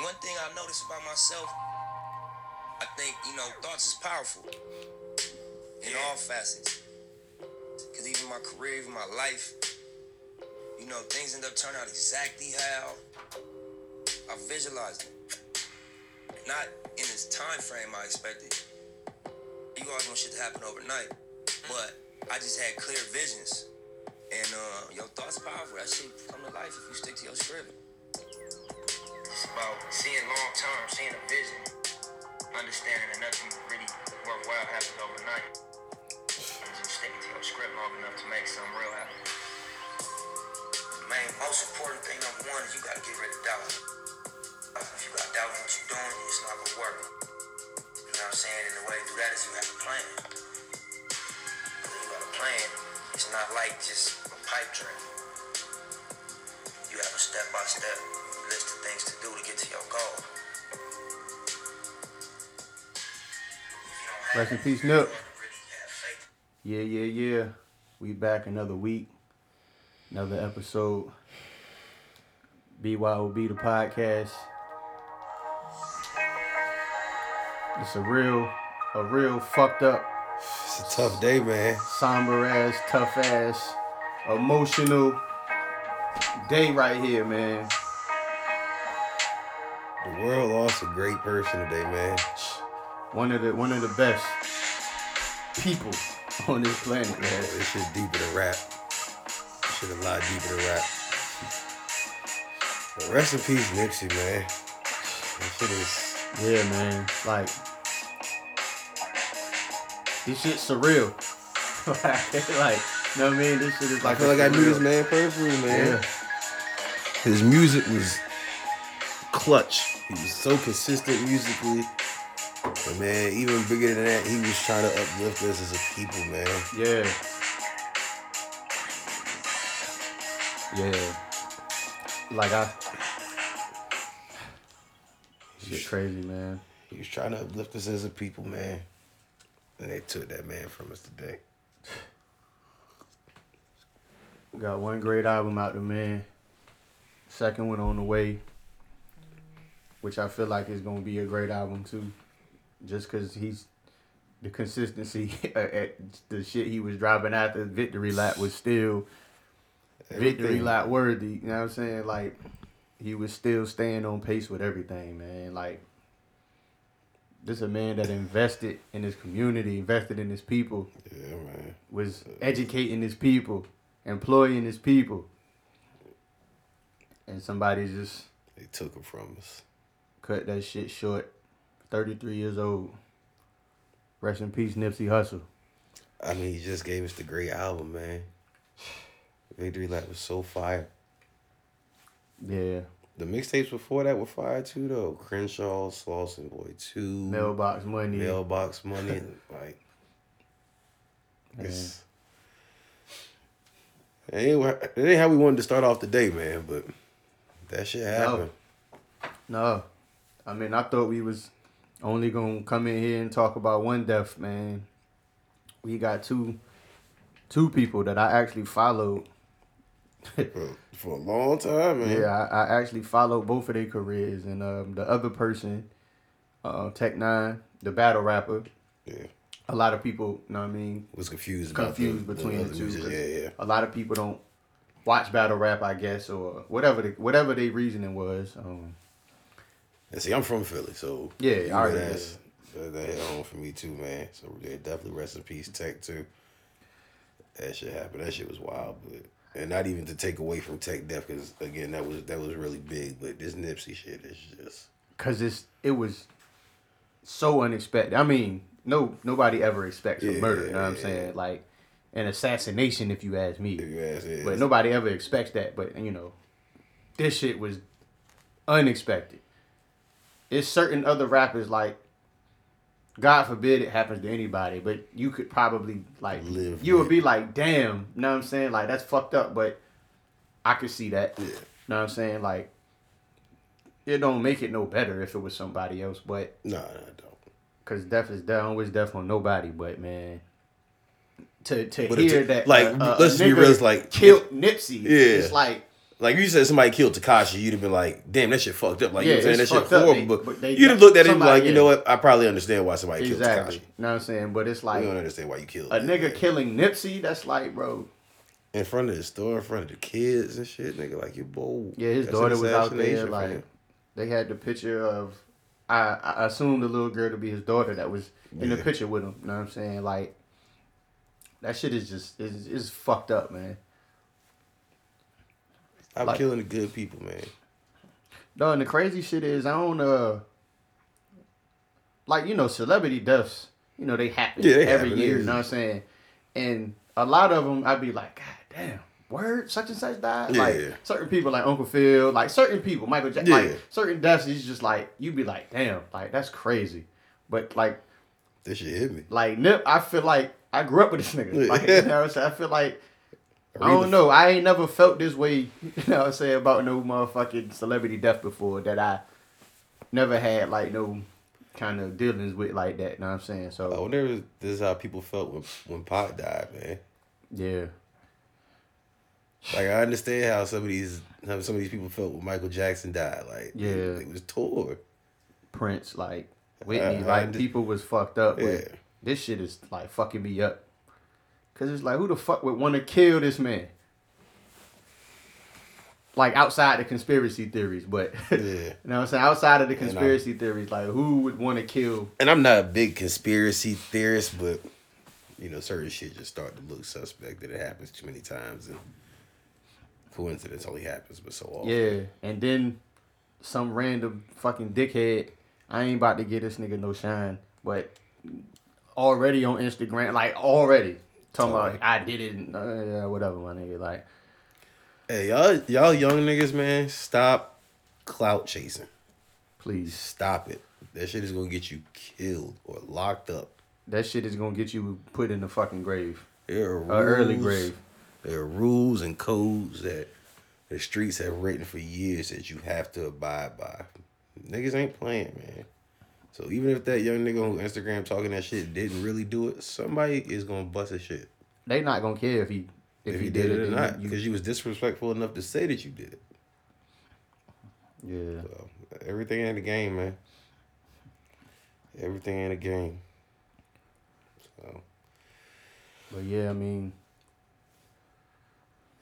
one thing I noticed about myself, I think you know thoughts is powerful in all facets. Cause even my career, even my life, you know, things end up turning out exactly how I visualized it. Not in this time frame I expected. You always want shit to happen overnight, but I just had clear visions. And uh, your thoughts powerful. That shit come to life if you stick to your script. It's about seeing long term, seeing a vision, understanding that nothing really worthwhile happens overnight. And just sticking to your script long enough to make something real happen. The main, most important thing, number one, is you gotta get rid of doubt. Uh, if you got doubt in what you're doing, it's not gonna work. You know what I'm saying? And the way to do that is you have a plan. When you got a plan, it's not like just a pipe dream. You have a step by step list of things to do to get to your goal. If you don't Rest in peace, you Nip. never really have faith. Yeah, yeah, yeah. We back another week, another episode. BYOB the podcast. It's a real, a real fucked up, It's a tough day, man. somber ass, tough ass, emotional day right here, man. World lost a great person today, man. One of the one of the best people on this planet, man. This shit deeper than rap. This shit a lot deeper than rap. But rest in peace, Nipsey, man. That shit is. Yeah, man. Like this shit surreal. like, you know what I mean? This shit is like. I feel like I knew this surreal- man personally, man. Yeah. His music was clutch. He was so consistent musically. But man, even bigger than that, he was trying to uplift us as a people, man. Yeah. Yeah. Like I. Shit crazy, man. He was trying to uplift us as a people, man. And they took that man from us today. Got one great album out the man. Second one on the way. Which I feel like is gonna be a great album too. Just cause he's the consistency at the shit he was driving after victory lap was still victory lap worthy. You know what I'm saying? Like he was still staying on pace with everything, man. Like this a man that invested in his community, invested in his people, Yeah, man. was educating his people, employing his people. And somebody just They took him from us. Cut that shit short. 33 years old. Rest in peace, Nipsey Hussle. I mean, he just gave us the great album, man. Victory Lap was so fire. Yeah. The mixtapes before that were fire too, though. Crenshaw, Slauson Boy 2, Mailbox money. Mailbox Money. like, it's. It ain't, it ain't how we wanted to start off the day, man, but that shit happened. No. I mean, I thought we was only gonna come in here and talk about one death, man. We got two two people that I actually followed. For, for a long time, man. Yeah, I, I actually followed both of their careers, and um, the other person, uh, Tech Nine, the battle rapper. Yeah. A lot of people, you know what I mean, Was confused, confused the, between the, other two. music. Yeah, yeah. A lot of people don't watch battle rap, I guess, or whatever the, whatever their reasoning was. Um, And see, I'm from Philly, so Yeah, you know, that's that, that hit home for me too, man. So yeah, definitely rest in peace, Tech too. That shit happened. That shit was wild, but and not even to take away from Tech Death, because again, that was that was really big. But this Nipsey shit is just Cause it's it was so unexpected. I mean, no nobody ever expects a Yeah, murder. You know what I'm yeah, saying? Like an assassination, if you ask me. if you ask. But nobody ever expects that. But you know, this shit was unexpected. It's certain other rappers like. God forbid it happens to anybody, but you could probably like Live You would be like, damn, you know what I'm saying? Like that's fucked up, but I could see that. Yeah. You know what I'm saying? Like it don't make it no better if it was somebody else, but No, no, I don't. Cause death is down, always death on nobody. But man, to to But hear that like, uh, let's be real, it's like- killed Nipsey. Yeah. it's like Like you said, somebody killed Tekashi, you'd have been like, "Damn, that shit fucked up." Like Yeah, you know what I'm saying, that shit horrible. they- but but they you'd have looked at it and be somebody- like, "You know what? I probably understand why somebody killed Tekashi. You know what I'm saying? But it's like You don't understand why you killed a him, nigga man. killing Nipsey. That's like, bro. in front of the store, in front of the kids and shit, nigga. Like you bold. Yeah, his That's daughter was out there. Like they had the picture of. I, I assumed the little girl to be his daughter that was in the picture with him. You know what I'm saying? Like that shit is just is is fucked up, man. I'm like- killing the good people, man. No, and the crazy shit is I don't uh like you know celebrity deaths. You know they happen Yeah, they every happen. year. You know what I'm saying? And a lot of them, I'd be like, God damn, word, such and such died. Yeah. Like certain people, like Uncle Phil, like certain people, Michael Jackson, Yeah. like certain deaths. Is just like you'd be like, damn, like that's crazy. But like This shit hit me. like Nip, I feel like I grew up with this nigga. Like you know what I'm saying? I feel like. I don't know. I ain't never felt this way, you know what I'm saying, about no motherfucking celebrity death before that I never had like no kind of dealings with like that, you know what I'm saying? I So wonder if this is how people felt when when Pac died, man. yeah. Like I understand how some of these how some of these people felt when Michael Jackson died. Like Yeah. it, was tore. Prince, like Whitney, I- I like people was fucked up. Yeah. But this shit is like fucking me up. Cause it's like who the fuck would want to kill this man? Like outside the conspiracy theories, but Yeah. you know what I'm saying? Outside of the conspiracy theories, like who would want to kill And I'm not a big conspiracy theorist, but you know, certain shit just start to look suspect that it happens too many times and coincidence only happens but so often. Yeah, and then some random fucking dickhead. I ain't about to get this nigga no shine, but already on Instagram, like already talking about I did it, uh, yeah, whatever, my nigga. Like, Hey, y'all y'all young niggas, man, stop clout chasing. please, Stop it. That shit is gonna get you killed or locked up. that shit is gonna get you put in the fucking grave, There are a early grave. There are rules and codes that the streets have written for years that you have to abide by. Niggas ain't playing, man. So even if that young nigga on Instagram talking that shit didn't really do it, somebody is gonna bust his shit. They not gonna care if he if, If, he, he did, it or not, because you, was disrespectful enough to say that you did it. yeah, So everything in the game, man. Everything in the game. So but yeah, I mean,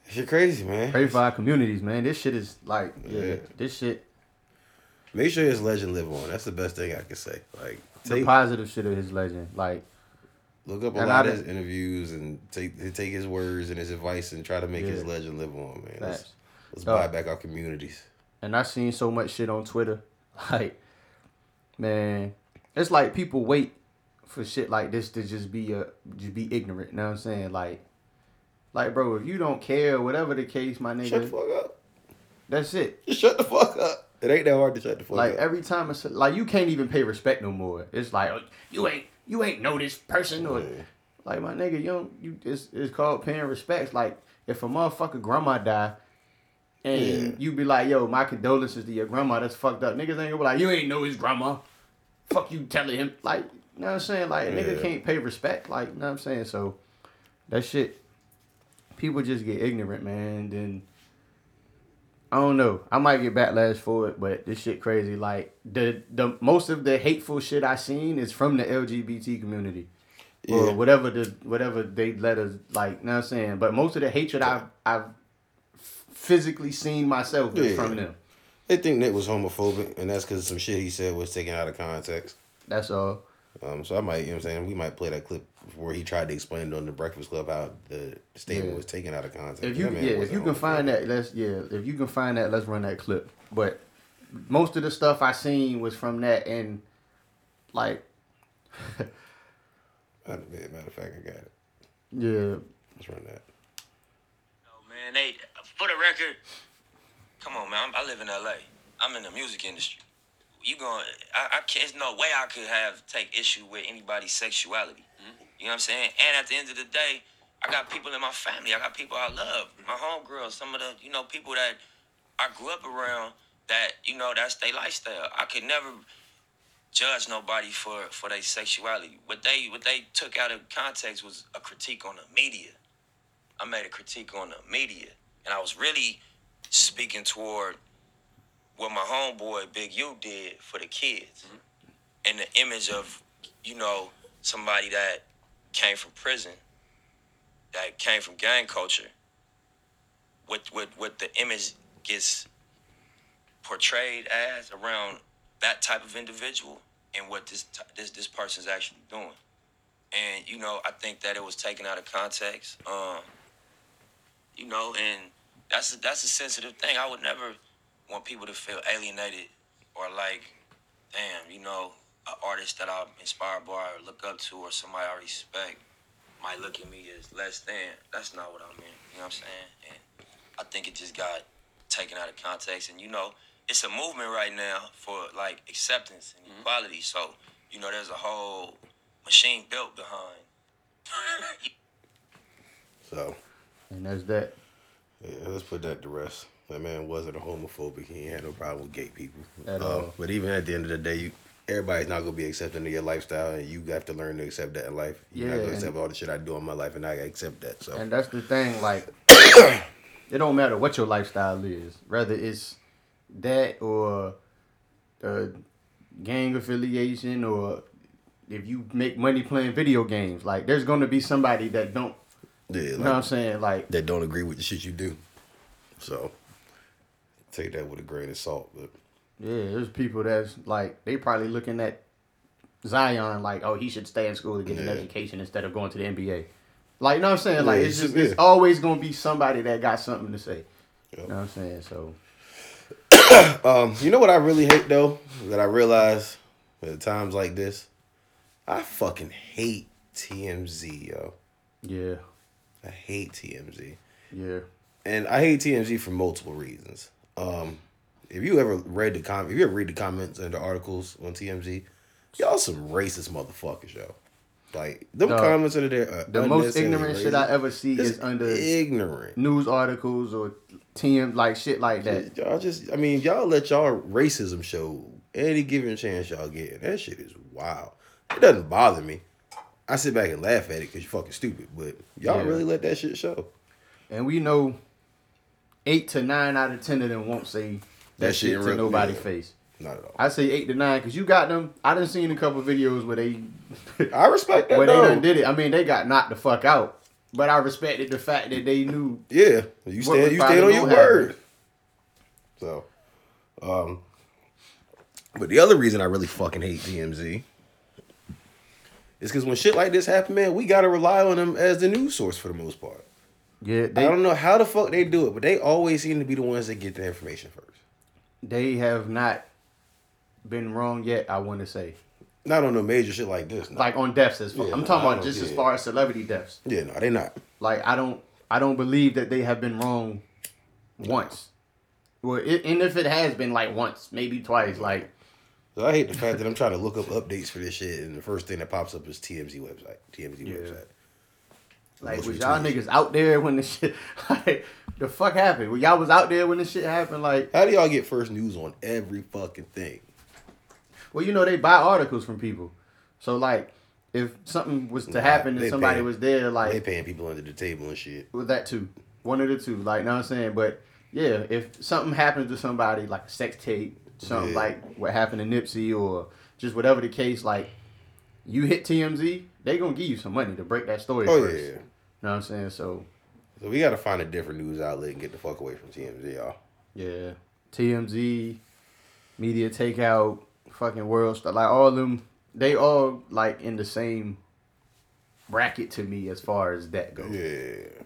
shit crazy, man. pray for our communities, man. This shit is like, yeah, Yeah. this shit, Make sure his legend live on. That's the best thing I can say. Like the take positive shit of his legend, like. Look up a lot of his interviews and take take his words and his advice and try to make his legend live on, man. Let's, let's Oh. buy back our communities. and I've seen so much shit on Twitter. Like, man, it's like people wait for shit like this to just be a just be ignorant. You know what I'm saying? Like, like, bro, if you don't care, whatever the case, my nigga, Shut the fuck up. that's it. Just shut the fuck up. It ain't that hard to shut the fuck Like up. every time it's like you can't even pay respect no more. It's like oh, you ain't you ain't know this person or Yeah. like my nigga, you don't you it's it's called paying respects. Like if a motherfucker grandma die and Yeah. you be like, yo, my condolences to your grandma, that's fucked up. Niggas ain't gonna be like, you ain't know his grandma. Fuck you telling him like you know what I'm saying? Like a nigga Yeah. can't pay respect. Like, you know what I'm saying? So that shit people just get ignorant, man, then I don't know. I might get backlash for it, but this shit crazy. Like the the most of the hateful shit I seen is from the LGBT community. Or whatever the whatever they let us like, you know what I'm saying? But most of the hatred I've I've physically seen myself is Yeah. from them. They think Nick was homophobic, and that's because some shit he said was taken out of context. That's all. Um, so I might, you know what I'm saying, we might play that clip where he tried to explain on the Breakfast Club how the statement Yeah. was taken out of context. If you That yeah, if you can find that, let's yeah. If you can find that, let's run that clip. But most of the stuff I seen was from that, and like Matter matter of fact, I got it. yeah, Let's run that. Oh, man, they for the record. Come on, man. I'm, I live in L.A. I'm in the music industry. You going? I, I can't. There's no way I could have take issue with anybody's sexuality. Mm-hmm. You know what I'm saying? And at the end of the day, I got people in my family. I got people I love. My homegirls. Some of the you know people that I grew up around. That you know that's their lifestyle. I could never judge nobody for for their sexuality. What they what they took out of context was a critique on the media. I made a critique on the media, and I was really speaking toward what my homeboy Big U did for the kids, and the image of you know somebody that came from prison, that came from gang culture. What what what the image gets portrayed as around that type of individual and what this this this person's actually doing. And you know, I think that it was taken out of context. Um, you know, and that's a, that's a sensitive thing. I would never want people to feel alienated or like, damn, you know, an artist that I'm inspired by or look up to or somebody I respect might look at me as less than. That's not what I mean. You know what I'm saying? And I think it just got taken out of context. And you know, it's a movement right now for like acceptance and mm-hmm. equality. So you know, there's a whole machine built behind. So And that's that. yeah, let's put that to rest. That man wasn't a homophobic. He had no problem with gay people. At Um, all. But even at the end of the day, you everybody's not gonna be accepting of your lifestyle, and you have to learn to accept that in life. You're not Yeah, gonna accept all the shit I do in my life, and I accept that. So And that's the thing, like it don't matter what your lifestyle is, whether it's that or uh, gang affiliation or if you make money playing video games, like there's gonna be somebody that don't yeah, you know what I'm saying? Like that don't agree with the shit you do. So take that with a grain of salt. But yeah, there's people that's like they probably looking at Zion like, oh he should stay in school to get an education instead of going to the NBA. Like you know what I'm saying? Like Yeah, it's just it's always gonna be somebody that got something to say. Yep. You know what I'm saying? So um, you know what I really hate though that I realize at times like this, I fucking hate TMZ, yo. yeah, I hate TMZ. yeah. and I hate TMZ for multiple reasons. Um, if you ever read the com, if you ever read the comments and the articles on TMZ, y'all some racist motherfuckers, yo. Like them comments under there. Are The most ignorant shit. I ever see It's is under ignorant. news articles or TM like shit like that. Y'all just, I mean, y'all let y'all racism show any given chance y'all get. And that shit is wild. It doesn't bother me. I sit back and laugh at it because you're fucking stupid. But y'all Yeah. really let that shit show. And we know eight to nine out of ten of them won't say that, That shit shit to nobody's yeah. face. Not at all. I say eight to nine because you got them. I done seen a couple videos where they I respect that. where they though. done did it. I mean, they got knocked the fuck out. But I respected the fact that they knew. Yeah, you stand you stand on your word. So, um, but the other reason I really fucking hate TMZ is because when shit like this happen, man, we gotta rely on them as the news source for the most part. Yeah, I they don't know how the fuck they do it, but they always seem to be the ones that get the information first. they have not been wrong yet. I want to say Not on no major shit like this. No. like on deaths as far. Yeah, I'm no, talking I about just as far as celebrity deaths. yeah, no, they're not. Like I don't I don't believe that they have been wrong once. Well, it, and if it has been like once, maybe twice, like So I hate the fact that I'm trying to look up updates for this shit, and the first thing that pops up is TMZ website. TMZ Yeah. website. Like was y'all niggas out there when the shit like the fuck happened? When y'all was out there when the shit happened, like How do y'all get first news on every fucking thing? well, you know they buy articles from people, so like if something was to Nah, happen and somebody pay- was there, like They paying people under the table and shit. with that too, one of the two, like know what I'm saying, but. Yeah, if something happens to somebody like a sex tape, something Yeah. like what happened to Nipsey or just whatever the case, like you hit TMZ, they gonna give you some money to break that story Oh first. yeah. You know what I'm saying? So So we gotta find a different news outlet and get the fuck away from TMZ, y'all. yeah, TMZ, media takeout, fucking world stuff, like all of them, they all like in the same bracket to me as far as that goes. Yeah.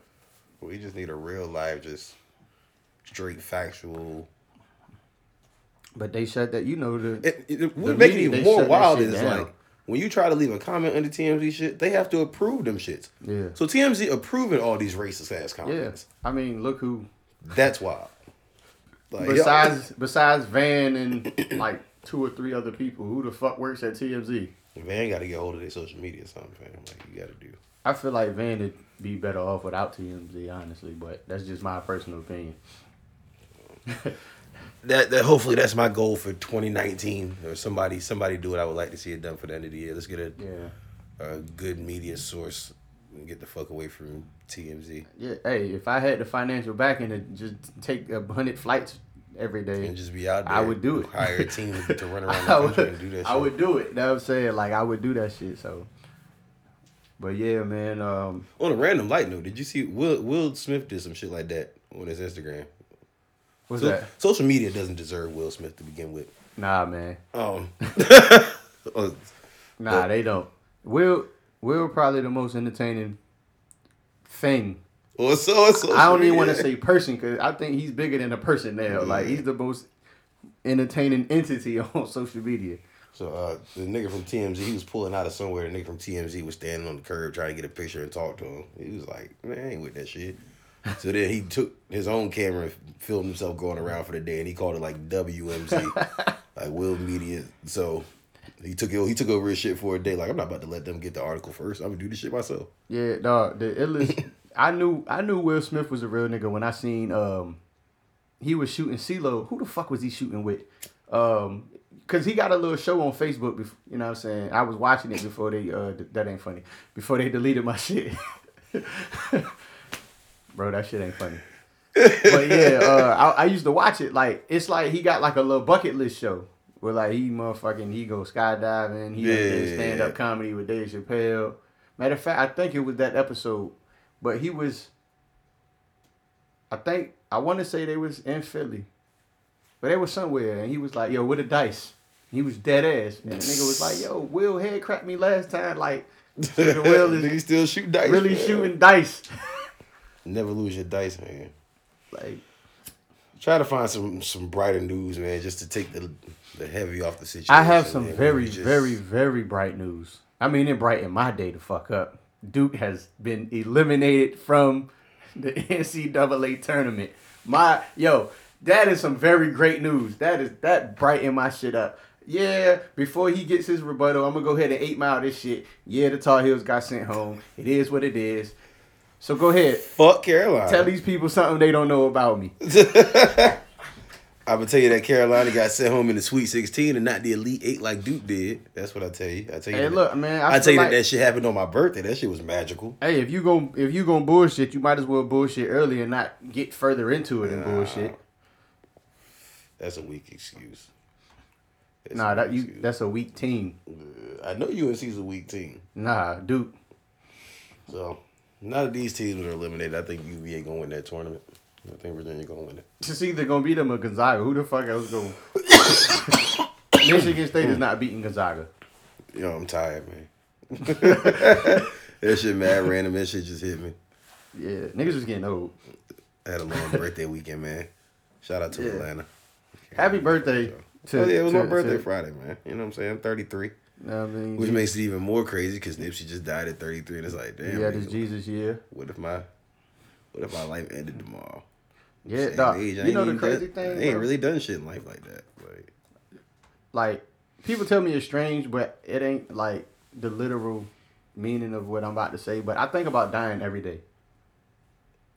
We just need a real life, just straight factual. But they said that you know the It, it, what The make it media, more wild is down. like when you try to leave a comment under TMZ shit, they have to approve them shits. yeah So TMZ approving all these racist ass comments. yeah. I mean, look who That's wild. Like, besides besides Van and like two or three other people, who the fuck works at TMZ? Van got to get hold of their social media or something, fam. Like you got to do. I feel like Van would be better off without TMZ, honestly, but that's just my personal opinion. That, that hopefully that's my goal for 2019 or somebody somebody do it. I would like to see it done for the end of the year. Let's get a, Yeah. a good media source and get the fuck away from TMZ Yeah, hey, if I had the financial backing to just take a hundred flights every day, and just be out there. I would do it. Hire a team to run around the I country would, and do that. I would do it. You know what I'm saying? Like I would do that shit. So, but yeah, man. Um, On a random light note, did you see Will Will Smith did some shit like that on his Instagram? What's So- that? Social media doesn't deserve Will Smith to begin with. Nah, man. Um, oh, Nah, they don't. Will Will probably the most entertaining thing. well, so it's social I don't even want to say person because I think he's bigger than a person now. Like he's the most entertaining entity on social media. So uh, the nigga from TMZ, he was pulling out of somewhere. The nigga from TMZ was standing on the curb trying to get a picture and talk to him. He was like, "Man, I ain't with that shit." So then he took his own camera and filmed himself going around for the day, and he called it like WMZ, like Will Media. So he took it. He took over his shit for a day. Like I'm not about to let them get the article first. I'm gonna do this shit myself. Yeah, dog. The illest. I knew I knew Will Smith was a real nigga when I seen um he was shooting CeeLo. Who the fuck was he shooting with? Um, cause he got a little show on Facebook. Before, you know what I'm saying? I was watching it before they uh th- that ain't funny. Before they deleted my shit. Bro, that shit ain't funny. but yeah, uh, I, I used to watch it. Like it's like he got like a little bucket list show where like he motherfucking he go skydiving, he Yeah. stand up comedy with Dave Chappelle. Matter of fact, I think it was that episode, but he was. I think I want to say they was in Philly, but they was somewhere, and he was like, "Yo, with the dice." He was dead ass, and the nigga was like, "Yo, Will head cracked me last time, like Will is still shoot dice. really man. shooting dice." Never lose your dice, man. like Try to find some some brighter news, man, just to take the the heavy off the situation. I have some man. very, just- very, very bright news. I mean, it brightened my day to fuck up. Duke has been eliminated from the NCAA tournament. My yo, that is some very great news. That is that brightened my shit up. Yeah, before he gets his rebuttal, I'm gonna go ahead and eight mile this shit. Yeah, the Tar Heels got sent home. It is what it is. So go ahead, fuck Carolina. tell these people something they don't know about me. I would tell you that Carolina got sent home in the Sweet 16 and not the Elite Eight like Duke did. That's what I tell you. I tell you. Hey, that- look, man. I, I, tell you like- that that shit happened on my birthday. That shit was magical. Hey, if you gon' if you gonna bullshit, you might as well bullshit early and not get further into it and Nah. bullshit. That's a weak excuse. That's Nah, that weak you excuse. that's a weak team. I know UNC's a weak team. Nah, Duke. So none of these teams are eliminated. I think UVA gonna win that tournament. I think Virginia gonna win it. It's either gonna beat them or Gonzaga. Who the fuck else going? Michigan State is not beating Gonzaga. Yo, I'm tired, man. that shit mad random. That shit just hit me. Yeah, niggas is getting old. I had a long birthday weekend, man. Shout out to Yeah. Atlanta. Happy birthday to oh, yeah, it was to- my birthday to- Friday, man. You know what I'm saying? I'm 33. I mean, Which makes it even more crazy because Nipsey just died at 33, and it's like, damn. yeah, this Jesus year. What if my, what if my life ended tomorrow? Yeah, dog. age, You know the crazy done- thing, I ain't bro? really done shit in life like that. Like, like people tell me it's strange, but it ain't like the literal meaning of what I'm about to say. But I think about dying every day.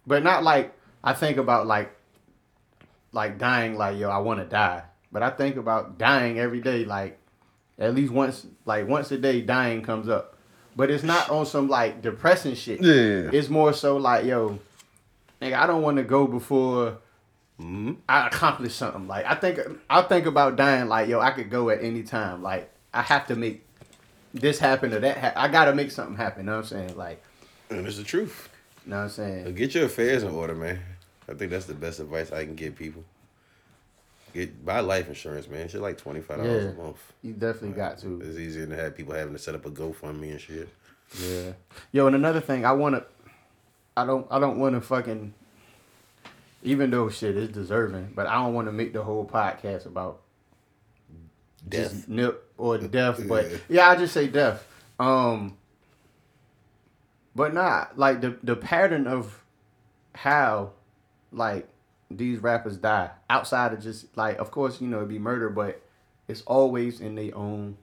But not like I think about like like dying like yo, I want to die. But I think about dying every day, like at least once, like once a day, dying comes up. But it's not on some like depressing shit. Yeah. It's more so like yo, nigga, I don't want to go before mm-hmm. I accomplish something. Like I think I think about dying. Like yo, I could go at any time. Like I have to make this happen or that. Ha- I gotta make something happen. You know what I'm saying? Like, and it's the truth. You know what I'm saying? get your affairs in order, man. I think that's the best advice I can give people. Get buy life insurance, man. Shit like twenty five dollars Yeah. a month. You definitely got to. It's easier to have people having to set up a GoFundMe and shit. Yeah. Yo, and another thing, I wanna. I don't. I don't want to fucking. Even though shit is deserving, but I don't want to make the whole podcast about Death. nip or death. But Yeah. yeah, I just say death. Um, but not like the the pattern of how like these rappers die outside of just like of course you know it'd be murder, but it's always in their own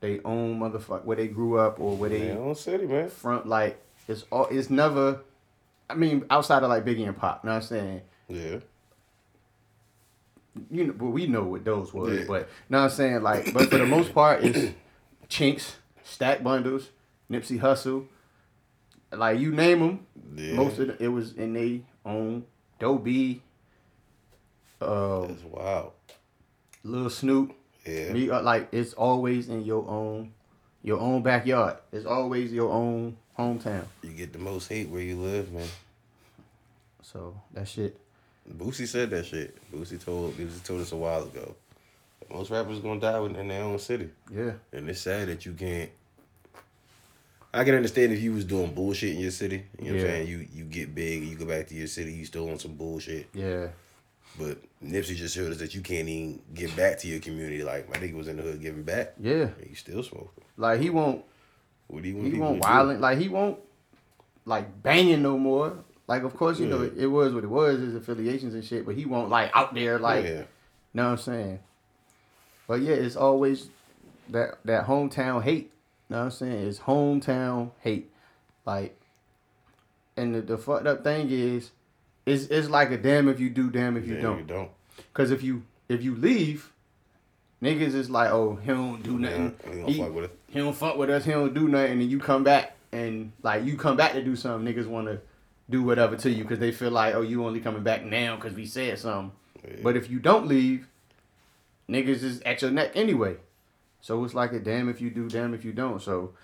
they own motherfucker where they grew up or where they Man, own city, man. front like it's all it's never. I mean, outside of like Biggie and Pac, you know what I'm saying? Yeah. you know, well, we know what those were, Yeah. but know what I'm saying like, but for the most part, it's Chinx, Stack Bundles, Nipsey Hussle like you name them, Yeah. most of the, it was in they own. Dobie, uh, That's wild. Lil Snoop. Yeah. Me, uh, like it's always in your own, your own backyard. It's always your own hometown. You get the most hate where you live, man. So that shit. Boosie said that shit. Boosie told Boosie told us a while ago. Most rappers gonna die in their own city, Yeah. and it's sad that you can't. I can understand if you was doing bullshit in your city. You know what I'm saying? You you get big, you go back to your city, you still on some bullshit. Yeah. But Nipsey just showed us that you can't even get back to your community. Like my nigga was in the hood giving back. Yeah. you still smoking. Like he won't. What do you want? He won't do? violent. Like he won't. Like banging no more. Like of course you know Yeah. it, it was what it was. His affiliations and shit. But he won't like out there like. yeah. Know what I'm saying? But yeah, it's always that that hometown hate. Know what I'm saying? It's hometown hate. Like and the, the fucked up thing is it's it's like a damn if you do, damn if you don't. You don't. Cause if you if you leave, niggas is like, oh, he don't do nothing. Yeah, he don't he, fuck with us. he don't fuck with us, he don't do nothing, and you come back and like you come back to do something, niggas wanna do whatever to you because they feel like, oh, you only coming back now because we said something. Yeah. But if you don't leave, niggas is at your neck anyway. So it's like a damn if you do, damn if you don't. So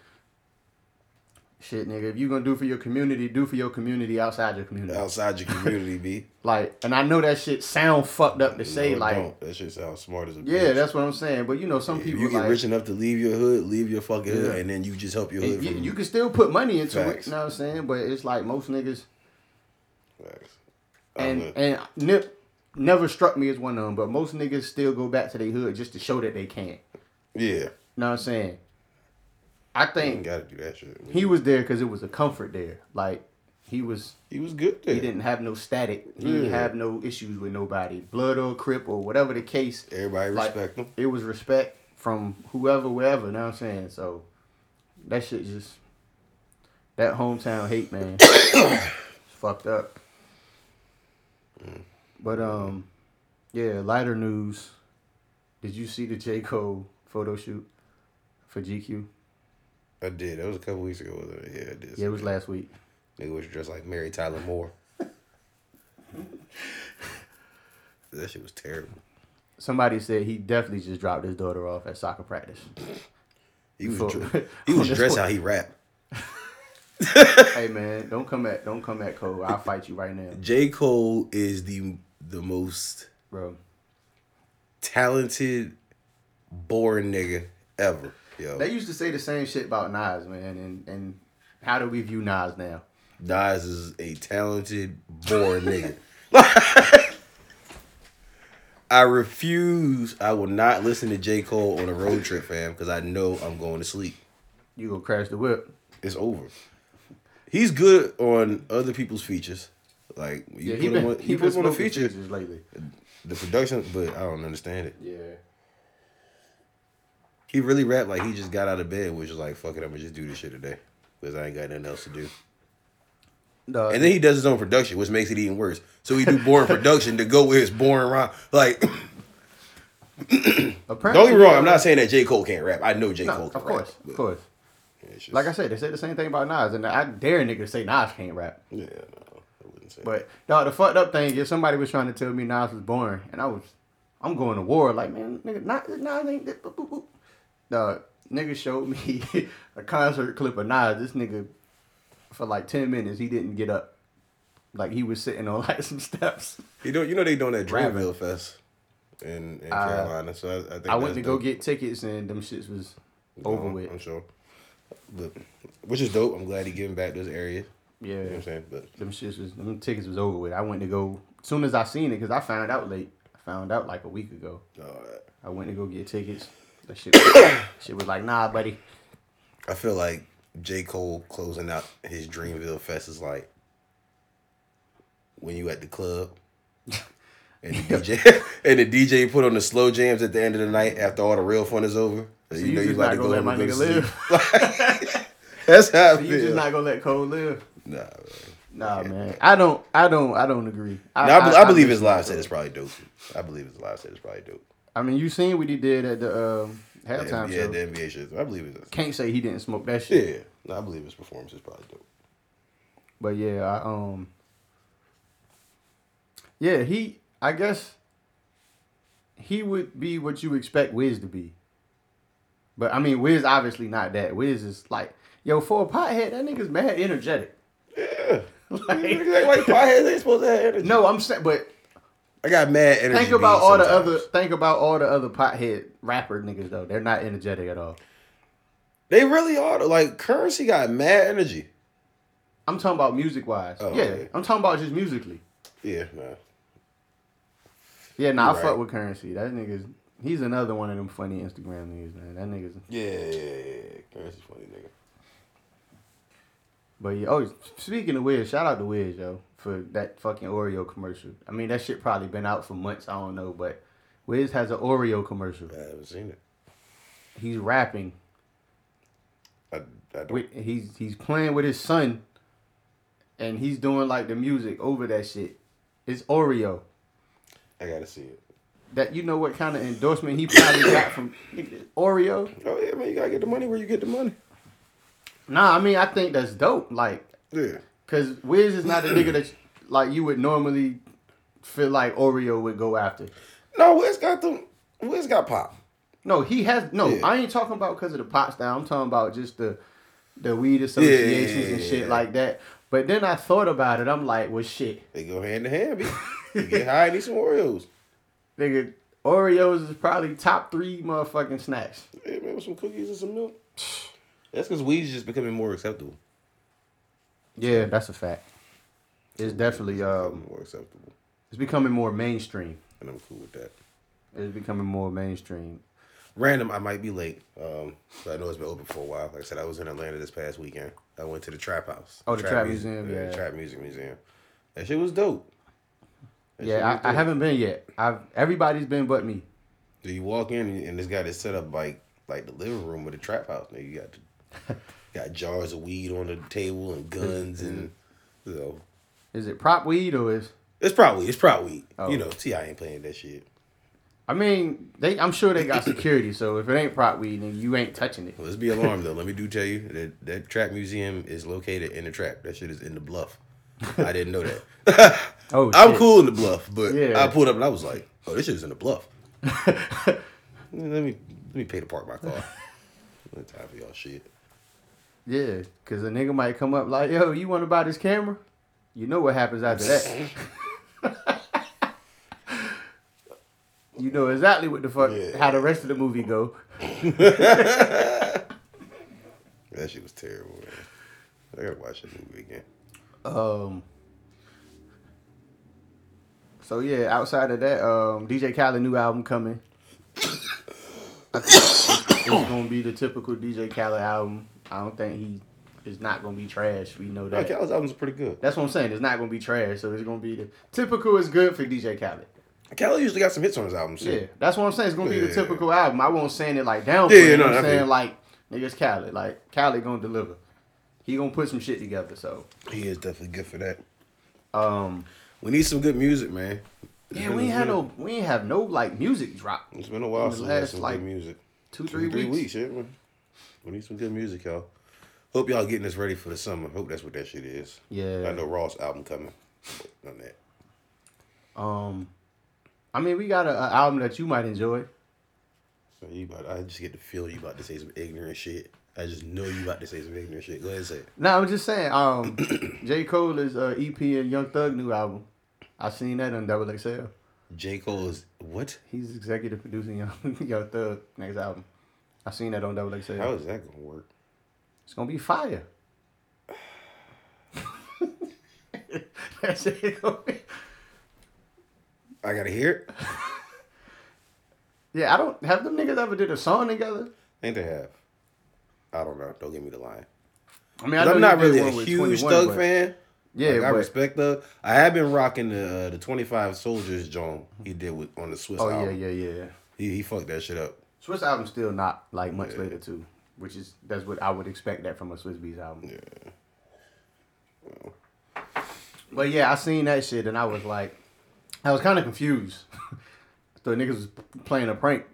shit, nigga, if you gonna do for your community, do for your community outside your community. outside your community, be Like, and I know that shit sound fucked up to say, No, it like, don't. that shit sounds smart as a bitch. yeah, bitch. that's what I'm saying. But you know, some If people you get like, rich enough to leave your hood, leave your fucking hood, and then you just help your hood you, you can still put money into Facts. it. You know what I'm saying? But it's like most niggas, Facts. And and Nip never struck me as one of them. But most niggas still go back to their hood just to show that they can. Yeah, You know what I'm saying? I think gotta do that shit. he was there because it was a comfort there. Like he was, he was good there. he didn't have no static. He didn't Yeah. have no issues with nobody, blood or crip or whatever the case. Everybody Like, respect him. It was respect from whoever, wherever. You know what I'm saying? So that shit just that hometown hate, man. it's fucked up. But um, yeah. Lighter news. Did you see the J Cole photo shoot for GQ? I did. That was a couple weeks ago. Wasn't it? Yeah, I did. Yeah, it was last week. Nigga was dressed like Mary Tyler Moore. that shit was terrible. Somebody said he definitely just dropped his daughter off at soccer practice. He was he was dressed how he rap. hey man, don't come at don't come at Cole. I'll fight you right now, J Cole is the the most bro. talented, boring nigga ever. Yo, They used to say the same shit about Nas, man, and and how do we view Nas now? Nas is a talented, boring nigga. I refuse. I will not listen to J Cole on a road trip, fam, because I know I'm going to sleep. You gonna crash the whip? It's over. He's good on other people's features. Like you Yeah, put he him on, he been put him on a feature. features lately. The production, but I don't understand it. Yeah. He really rap like he just got out of bed, which is like, fuck it, I'm gonna just do this shit today. Because I ain't got nothing else to do. No, And then he does his own production, which makes it even worse. So he do boring production to go with his boring rhyme. Like, apparently, don't get me wrong, I'm not saying that J. Cole can't rap. I know J. No, Cole can of course, rap. of course. just- Like I said, they said the same thing about Nas, and I dare niggas to say Nas can't rap. yeah, no, I wouldn't say But dog, the fucked up thing is somebody was trying to tell me Nas was boring, and I was, I'm going to war. Like man, nigga, Nas, Nas ain't. boop, boop, boop. Nigga showed me a concert clip of Nas. This nigga, for like ten minutes, he didn't get up. Like he was sitting on like some steps. You know, you know they doing that. Dreamville Fest in, in Uh, Carolina. So I, I think I went to go get tickets, and them shits was over No, with. I'm sure. But which is dope. I'm glad he giving back those areas. Yeah, You know what I'm saying? But them shits was them tickets was over with. I went to go as soon as I seen it because I found out late. I found out like a week ago. uh, I went to go get tickets. Shit, was, like, nah, buddy. I feel like J. Cole closing out his Dreamville Fest is like when you at the club and the DJ and the DJ put on the slow jams at the end of the night after all the real fun is over. So So you, just not gonna let my nigga go live. That's how I So you just not gonna let Cole live. Nah, man. Nah, man. I don't. I don't. I don't agree. I, I, be- I believe his live set is probably dope. I believe his live set is probably dope. I mean, you seen what he did at the The halftime NBA, show. the NBA shit. I believe it's Can't say he didn't smoke that shit. yeah. No, I believe his performance is probably dope. But yeah, I um Yeah, he I guess he would be what you expect Wiz to be. But I mean Wiz obviously not that. Wiz is like, yo, for a pothead, that nigga's mad energetic. Yeah. Like, Like, like potheads ain't supposed to have energy. no, I'm saying but I got mad energy. think about all the other think about all the other pothead rapper niggas though. They're not energetic at all. They really are. Like Curren$y got mad energy. I'm talking about music wise. Oh, yeah, okay. I'm talking about just musically. Yeah, man. Yeah, nah, I Right. fuck with Curren$y. That nigga's he's another one of them funny Instagram niggas, man. That nigga's Yeah, yeah, yeah. yeah. Curren$y funny nigga. but yeah, oh speaking of Wiz, shout out to Wiz, yo, for that fucking Oreo commercial. I mean that shit probably been out for months, I don't know, but Wiz has an Oreo commercial. I haven't seen it. He's rapping I, I don't. with he's he's playing with his son and he's doing like the music over that shit. It's Oreo. I gotta see it. That you know what kind of endorsement he probably got from Oreo? Oh yeah, man. You gotta get the money where you get the money. Nah, I mean I think that's dope. Like Yeah. Cause Wiz is not a nigga that like you would normally feel like Oreo would go after. No, Wiz got the Wiz got pop. No, he has no. Yeah. I ain't talking about because of the pot style. I'm talking about just the the weed associations and shit Yeah. like that. But then I thought about it. I'm like, well, shit, They go hand in hand. B. You get high, need some Oreos. nigga. Oreos is probably top three motherfucking snacks. Yeah, man, with some cookies and some milk. That's because weed's just becoming more acceptable. Yeah, that's a fact. It's definitely um, more acceptable, it's becoming more mainstream. and I'm cool with that. It's becoming more mainstream. Random, I might be late. Um, but I know it's been open for a while. Like I said, I was in Atlanta this past weekend. I went to the Trap House. Oh, the Trap Mus- Museum, yeah. the Trap Music Museum. That shit was dope. That shit was Yeah, I, I haven't been yet. I've everybody's been but me. So you walk in and, this guy is set up like like the living room of the trap house. Now you got the, got jars of weed on the table and guns and you know Is it prop weed or is? it's probably it's probably weed. Oh. You know, T.I. ain't playing that shit. I mean, they. I'm sure they got security. So if it ain't prop weed, then you ain't touching it. Let's be alarmed though. Let me do tell you that that trap museum is located in the trap. That shit is in the bluff. I didn't know that. Oh, I'm shit. cool in the bluff, but Yeah. I pulled up and I was like, oh, this shit is in the bluff. let me let me pay to park my car. Time for y'all shit. Yeah, cause a nigga might come up like, "Yo, you want to buy this camera?" You know what happens after that. you know exactly what the fuck Yeah. how the rest of the movie go. That shit was terrible, man. I gotta watch that movie again. Um. So yeah, outside of that, um, DJ Khaled new album coming. It's gonna be the typical DJ Khaled album. I don't think he is not gonna be trash. We know No, that. Khaled's albums are pretty good. That's what I'm saying. It's not gonna be trash. So it's gonna be the typical is good for DJ Khaled. Khaled usually got some hits on his albums. Yeah, that's what I'm saying. It's gonna be the typical album. I won't saying it like down. Yeah, Yeah, know no, I'm saying like niggas Khaled. Like Khaled gonna deliver. He gonna put some shit together. So He is definitely good for that. um, We need some good music, man. It's yeah, we ain't had no we ain't have no like music drop. It's been a while since we had last, like, music. Two Two, three, three weeks. weeks, yeah, man. We need some good music, y'all. Hope y'all getting this ready for the summer. Hope that's what that shit is. Yeah. I know Ross album coming. On that. Um, I mean we got a, a album that you might enjoy. So you about I just get the feeling you about to say some ignorant shit. I just know you about to say some ignorant shit. Go ahead and say it. No, I'm just saying. Um, J Cole is uh, EP and Young Thug new album. I seen that on Double XL. J. Cole is what? He's executive producing Young, Young Thug next album. I seen that on Double XL. How is that gonna work? It's gonna be fire. That's it. I gotta hear it. yeah, I don't have them niggas ever did a song together. I think they have. I don't know. Don't give me the line. I mean, I I'm not really a huge 21, Thug but- fan. Yeah, Like, I respect Thug. I have been rocking the uh, the 25 Soldiers joint he did with on the Swizz Oh yeah, yeah, yeah. He he fucked that shit up. Swizz album still not like much later too, which is that's what I would expect that from a Swizz Beatz album. Yeah. But yeah, I seen that shit and I was like, I was kind of confused. the niggas was playing a prank,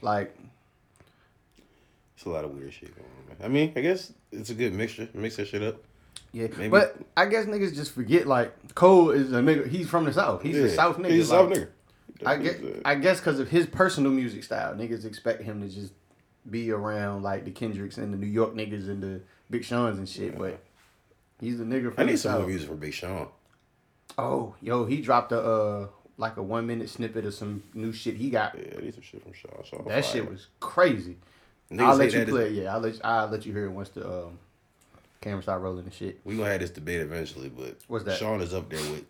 like It's a lot of weird shit going on. Man. I mean, I guess it's a good mixture. Mix that shit up. Yeah, Maybe- but I guess niggas just forget like Cole is a nigga. He's from the south. He's a south nigga. He's a south like, nigga. I guess is, I guess because of his personal music style, niggas expect him to just be around like the Kendricks and the New York niggas and the Big Sean's and shit. But he's a nigga from I need some more music from Big Sean. Oh, yo, he dropped a uh like a one minute snippet of some new shit he got. Yeah, I need some shit from Sean. Sean That fire. shit was crazy. Niggas I'll let you play. it. Yeah, I'll let I'll let you hear it once the um camera start rolling and shit. We gonna have this debate eventually, but What's that? Sean is up there with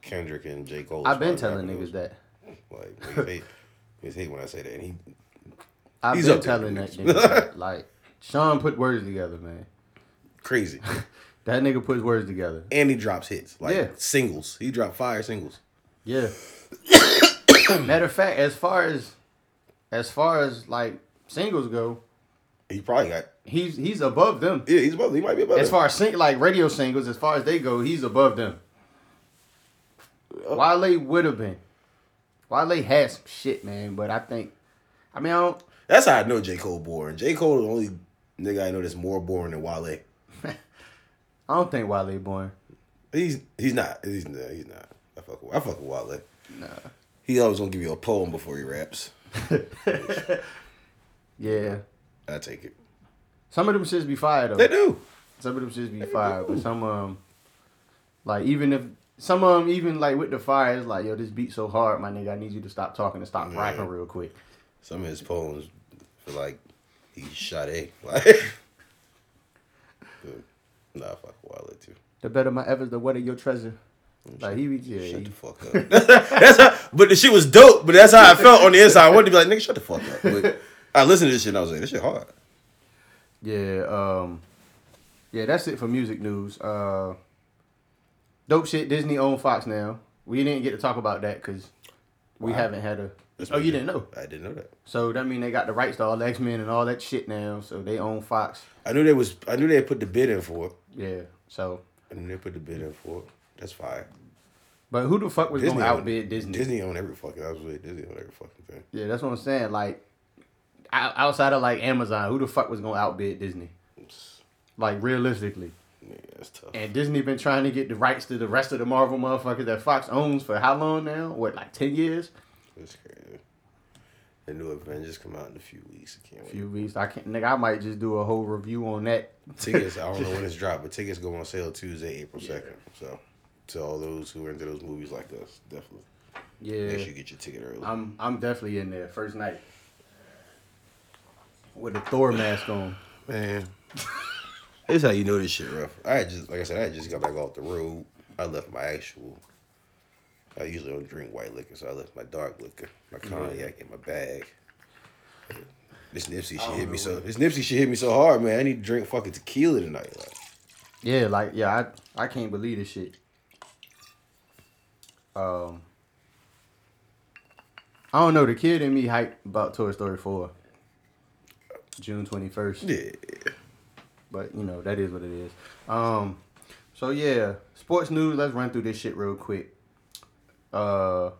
Kendrick and J. Cole. I've been as far as telling niggas that. Like niggas hate, niggas hate when I say that. And he, I've He's been up there telling with that nigga. Like Sean put words together, man. crazy, That nigga puts words together. and he drops hits like Yeah. singles. He dropped fire singles. Yeah. Matter of fact, as far as as far as like singles go, He probably got he's he's above them. yeah. He's above. He might be above. As them. far as sing like radio singles, as far as they go, he's above them. Oh. Wale would have been. Wale has some shit, man, but I think, I mean, I don't. That's how I know J. Cole boring. J. Cole is the only nigga I know that's more boring than Wale. I don't think Wale born. He's he's not. He's not. He's not. I fuck with, I fuck with Wale. Nah. He always gonna give you a poem before he raps. Yeah. I take it. Some of them shits be fire though. They do. Some of them shits be fire, but some um, like even if some of them even like with the fire, it's like yo, this beat so hard, my nigga. I need you to stop talking and stop Yeah. rapping real quick. Some of his poems feel like he shot a like. nah, fuck Wale too. The better my efforts, the wetter your treasure. Like he be yeah, Shut he- the fuck up. that's how, but the shit was dope. But that's how I felt on the inside. I wanted to be like, nigga, shut the fuck up. But I listened to this shit and I was like, this shit hard. yeah, um, yeah. That's it for music news. Uh, dope shit. Disney own Fox now. We didn't get to talk about that because we Wow. haven't had a. That's oh, you didn't know? I didn't know that. So that mean they got the rights to all the X Men and all that shit now. So they own Fox. I knew they was. I knew they put the bid in for it. Yeah. So, I knew they put the bid in for it. That's fire. but who the fuck was Disney gonna outbid Disney? Disney own every fucking. I was really Disney own every fucking thing. Yeah, that's what I'm saying. Like, outside of like Amazon, who the fuck was gonna outbid Disney? Like realistically. Yeah, that's tough. And Disney been trying to get the rights to the rest of the Marvel motherfuckers that Fox owns for how long now? What, like ten years? It's crazy. The new Avengers come out in a few weeks. I can't A few weeks. I can't. Nigga, I might just do a whole review on that. Tickets, I don't know when it's dropped, but tickets go on sale Tuesday, April second. So, to all those who are into those movies like us, definitely Yeah, make sure you get your ticket early. I'm. I'm definitely in there first night with the Thor mask on. Man, this how you know this shit rough. I just, like I said, I just got back off the road. I left my actual. I usually don't drink white liquor, so I left my dark liquor, my cognac in my bag. This Nipsey shit hit me so. This Nipsey shit hit me so hard, man. I need to drink fucking tequila tonight. Like, Yeah, like yeah, I I can't believe this shit. Um, I don't know. The kid in me hype about Toy Story four. June twenty first, yeah, but you know that is what it is. Um, so yeah, sports news. Let's run through this shit real quick. Uh,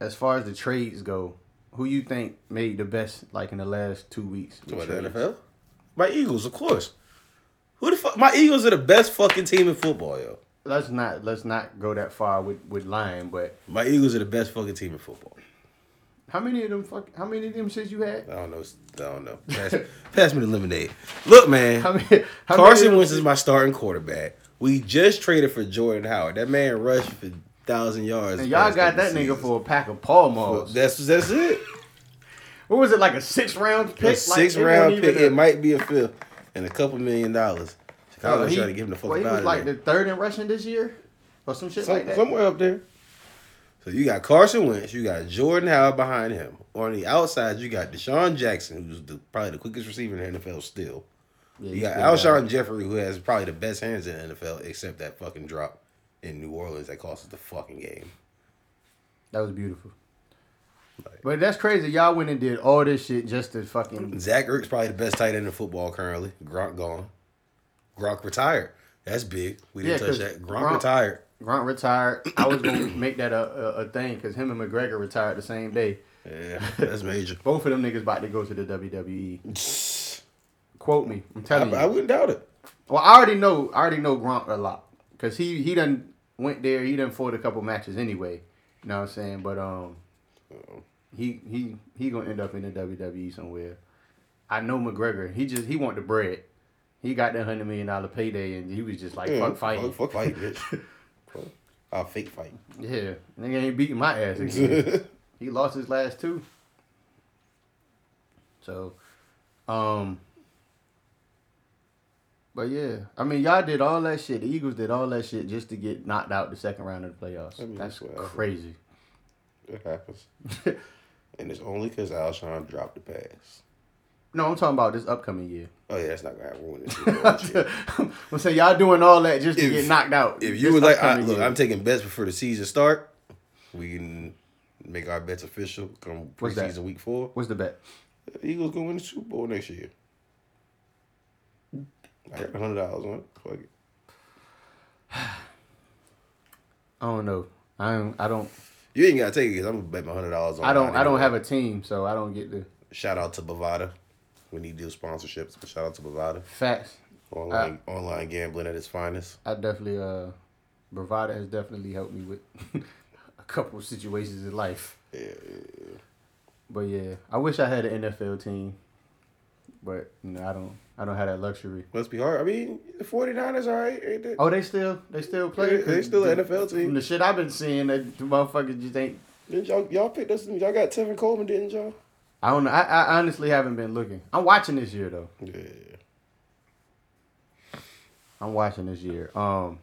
as far as the trades go, who you think made the best like in the last two weeks? what the? NFL? My Eagles, of course. Who the fuck? My Eagles are the best fucking team in football, yo. let's not let's not go that far with with lying, but My Eagles are the best fucking team in football. How many of them fuck how many of them shits you had? I don't know. I don't know. Pass, pass me the lemonade. Look, man. How many? How Carson Wentz is my starting quarterback. We just traded for Jordan Howard. That man rushed for thousand yards. and y'all got that nigga for a pack of Pall Malls. That's that's it. What was it like a six round pick? A six it round pick. a- It might be a fifth and a couple million dollars. Chicago Oh, he- trying to give him the fuck well, he was like the third in rushing this year, or some shit Some- like that. somewhere up there. So you got Carson Wentz, you got Jordan Howard behind him. On the outside, you got DeSean Jackson, who's the, probably the quickest receiver in the NFL still. Yeah, You got Alshon Jeffery, who has probably the best hands in the NFL, except that fucking drop in New Orleans that cost us the fucking game. That was beautiful. Like- But that's crazy. Y'all went and did all this shit just to fucking. Zach Ertz probably the best tight end in football currently. Gronk gone. Gronk retired. That's big. We didn't Yeah, touch that. Gronk, Gronk- retired. Gronk retired. I was gonna make that a, a, a thing because him and McGregor retired the same day. Yeah, that's major. Both of them niggas about to go to the WWE. Quote me. I'm I, telling you. I wouldn't doubt it. Well, I already know. I already know Gronk a lot because he he done went there. He done fought a couple matches anyway. You know what I'm saying? But um, he he he gonna end up in the WWE somewhere. I know McGregor. He just he want the bread. He got that hundred million dollar payday, and he was just like Yeah, fuck fighting. Fuck, fuck fighting, bitch. Fuck. I'll fake fight. Yeah, nigga ain't beating my ass again. he lost his last two. So, um, but yeah, I mean, y'all did all that shit. The Eagles did all that shit just to get knocked out the second round of the playoffs. I mean, That's crazy. It happens. and it's only because Alshon dropped the pass. No, I'm talking about this upcoming year. Oh yeah, that's not gonna happen. Year. I'm saying y'all doing all that just to If- get knocked out. if you would like, I, look, year. I'm taking bets before the season start. We can make our bets official come What's that? preseason week four. What's the bet? The Eagles gonna win the Super Bowl next year. I got hundred dollars on it. Fuck it. I don't know. I don't. I don't. You ain't gotta take it because I'm gonna bet my hundred dollars on. I don't. I don't have a team, so I don't get the Shout out to Bovada. We need deal sponsorships, but shout out to Bovada. facts. Online online gambling at its finest. I definitely uh Bovada has definitely helped me with a couple of situations in life. Yeah, yeah, But yeah, I wish I had an NFL team. But you know, I don't I don't have that luxury. Must be hard. I mean, the 49ers, are all right, ain't they? Oh, they still they still play. Yeah, they still an NFL team. From the shit I've been seeing, that the motherfuckers just ain't. Didn't y'all, y'all picked us? Y'all got Tevin Coleman, didn't y'all? I don't know. I, I honestly haven't been looking. I'm watching this year though. Yeah. I'm watching this year. Um.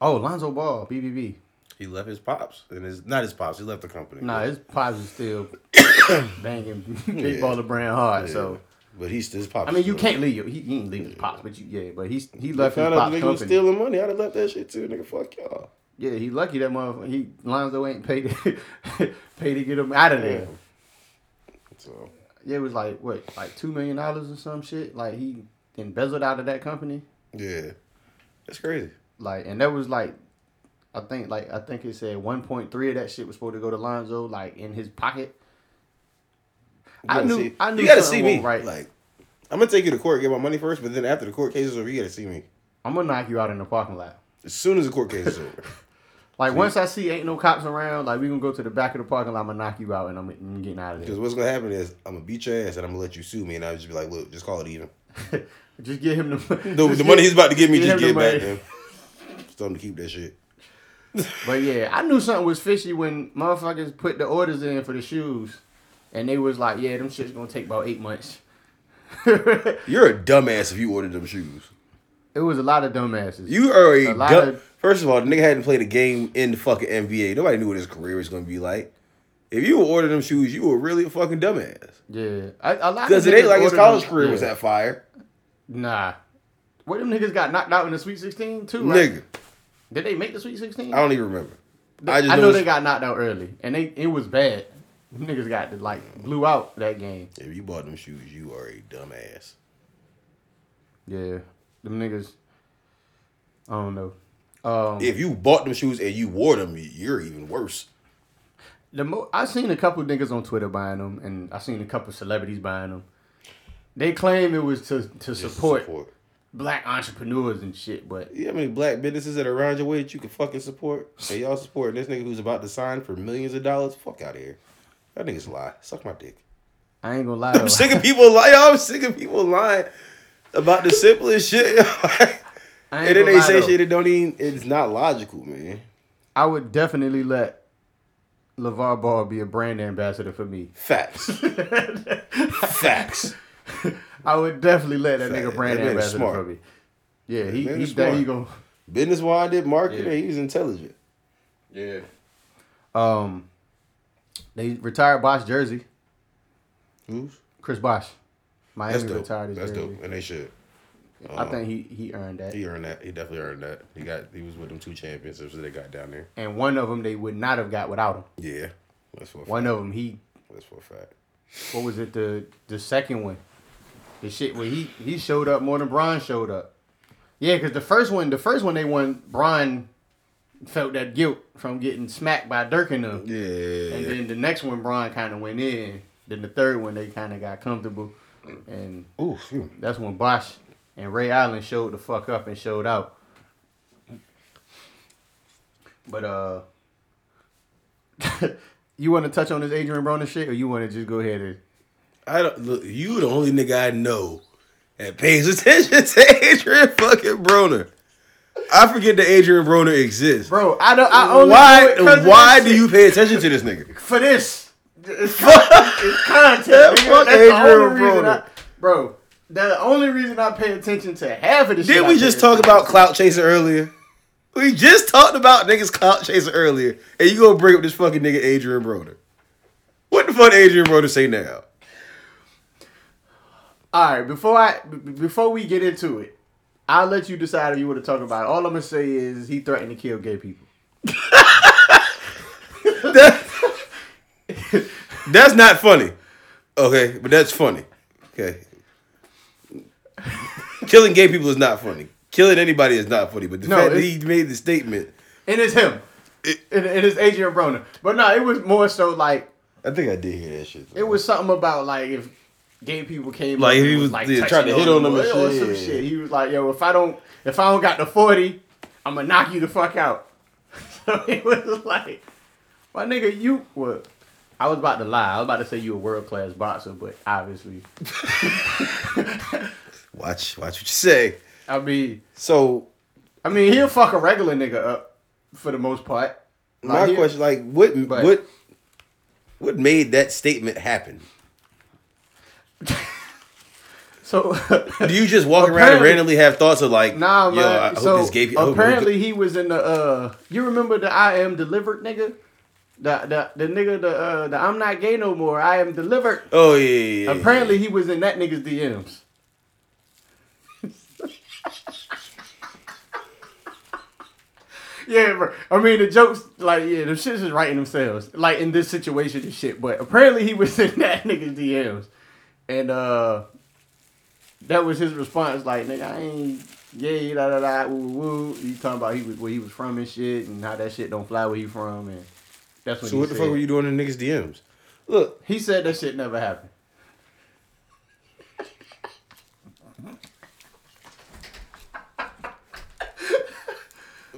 Oh, Lonzo Ball, BBB. He left his pops, and his not his pops. He left the company. Nah, his pops is still banging big Yeah. baller brand hard. Yeah. So but he's still his pops. I mean, you still- can't leave. Your, he, he ain't leave his pops, but you yeah. But he's he left his pops the nigga company. was stealing money. I'd have left that shit too, nigga. Fuck y'all. Yeah, he lucky that motherfucker. He Lonzo ain't paid to, paid to get him out of there. So Yeah, it was like what, like two million dollars or some shit. Like he embezzled out of that company. yeah, that's crazy. Like, and that was like, I think like I think it said one point three of that shit was supposed to go to Lonzo, like in his pocket. I knew- see- I knew You gotta see me. right. Like, I'm gonna take you to court, get my money first, but then after the court case is over, you gotta see me. I'm gonna knock you out in the parking lot. As soon as the court case is over. Like once I see ain't no cops around, like we gonna go to the back of the parking lot. I'm gonna knock you out and I'm, I'm getting out of there. Because what's gonna happen is I'm gonna beat your ass and I'm gonna let you sue me, and I'll just be like, look, just call it even. just get him the The, just the money he's about to give me, just get back money. to him. Tell him to keep that shit. But yeah, I knew something was fishy when motherfuckers put the orders in for the shoes, and they was like, "Yeah, them shit's gonna take about eight months." You're a dumbass if you ordered them shoes. It was a lot of dumbasses. You are a, A lot dumb. of- First of all, the nigga hadn't played a game in the fucking NBA. Nobody knew what his career was gonna be like. If you ordered them shoes, you were really a fucking dumbass. yeah, I, a lot Because it ain't like his college them- career yeah. was that fire. Nah, where them niggas got knocked out in the Sweet Sixteen too? Right? Nigga, did they make the Sweet Sixteen? I don't even remember. I, just know, know they got knocked out early, and they it was bad. Them niggas got like blew out that game. If you bought them shoes, you are a dumbass. Yeah, them niggas. I don't know. Um, If you bought them shoes and you wore them, you're even worse. The mo- I seen a couple niggas on Twitter buying them, and I seen a couple celebrities buying them. They claim it was to to Just support, black entrepreneurs and shit, but know how many black businesses that are around your way that you can fucking support? And y'all supporting this nigga who's about to sign for millions of dollars? Fuck out of here. That nigga's a lie. Suck my dick. I ain't gonna lie. I'm sick of people lying. I'm sick of people lying about the simplest shit. I ain't and then they say though. shit that don't even. It's not logical, man. I would definitely let LaVar Ball be a brand ambassador for me. Facts. Facts. I would definitely let that Fact. nigga brand That ambassador smart. for me. Yeah, he he, he smart. go. Business minded, marketing. Yeah. He's intelligent. Yeah. Um, they retired Bosh jersey. Who's? Chris Bosh. That's Miami dope. retired his That's jersey. dope. And they should. I um, think he he earned that. He earned that. He definitely earned that. He got. He was with them two championships that they got down there. and one of them they would not have got without him. Yeah. That's for a fact. One of them he That's for a fact. what was it the the second one, the shit where he he showed up more than Braun showed up. Yeah, because the first one the first one they won Braun felt that guilt from getting smacked by Dirk and them, Yeah. and then the next one Braun kind of went in. Then the third one they kind of got comfortable. and Ooh, phew. that's when Bosh and Ray Allen showed the fuck up and showed out. But uh, you want to touch on this Adrian Broner shit, or you want to just go ahead and? I don't look. You the only nigga I know that pays attention to Adrian fucking Broner. I forget that Adrian Broner exists. Bro, I don't. I only why? know it 'cause of Why do shit. you pay attention to this nigga? for this? It's, con- it's content. Fuck Adrian Broner. I- bro. The only reason I pay attention to half of the shit. Did we just talk about clout chasing earlier? We just talked about niggas clout chasing earlier, and you gonna bring up this fucking nigga Adrian Broner. What the fuck Adrian Broner say now? All right, before I b- before we get into it, I'll let you decide if you want to talk about it. All I'm gonna say is he threatened to kill gay people. That's not funny. Okay, but that's funny. Okay. Killing gay people is not funny. Killing anybody is not funny. But the No, fact that he made the statement, And it's him. It, it is Adrian Broner. But no, it was more so like I think I did hear that shit. it was something about like if gay people came Like, up he and was- like yeah, trying to hit on them and or shit, some shit. He was like, "Yo, if I don't, if I don't got the forty, I'm gonna knock you the fuck out." so it was like, my nigga, you what? I was about to lie. I was about to say you a world class boxer, but obviously, watch, watch what you say. I mean, So I mean, he'll fuck a regular nigga up for the most part. my Like, he- question, like, what, But- what, what made that statement happen? So Do you just walk around and randomly have thoughts of like, Nah, yo, man. I hope so this. I hope- apparently he was in the. uh You remember the I am delivered nigga? The the the nigga the uh the I'm not gay no more. I am delivered. oh yeah, yeah, yeah, Apparently he was in that nigga's DMs. Yeah, bro. I mean the jokes like yeah, the shits is writing themselves. Like in this situation and shit. But apparently he was in that nigga's DMs. And uh that was his response, like, nigga, I ain't gay, da da da, woo woo. He talking about he was where he was from and shit, and how that shit don't fly where he from, and that's what So what the fuck were you doing in niggas DMs? Look, He said that shit never happened.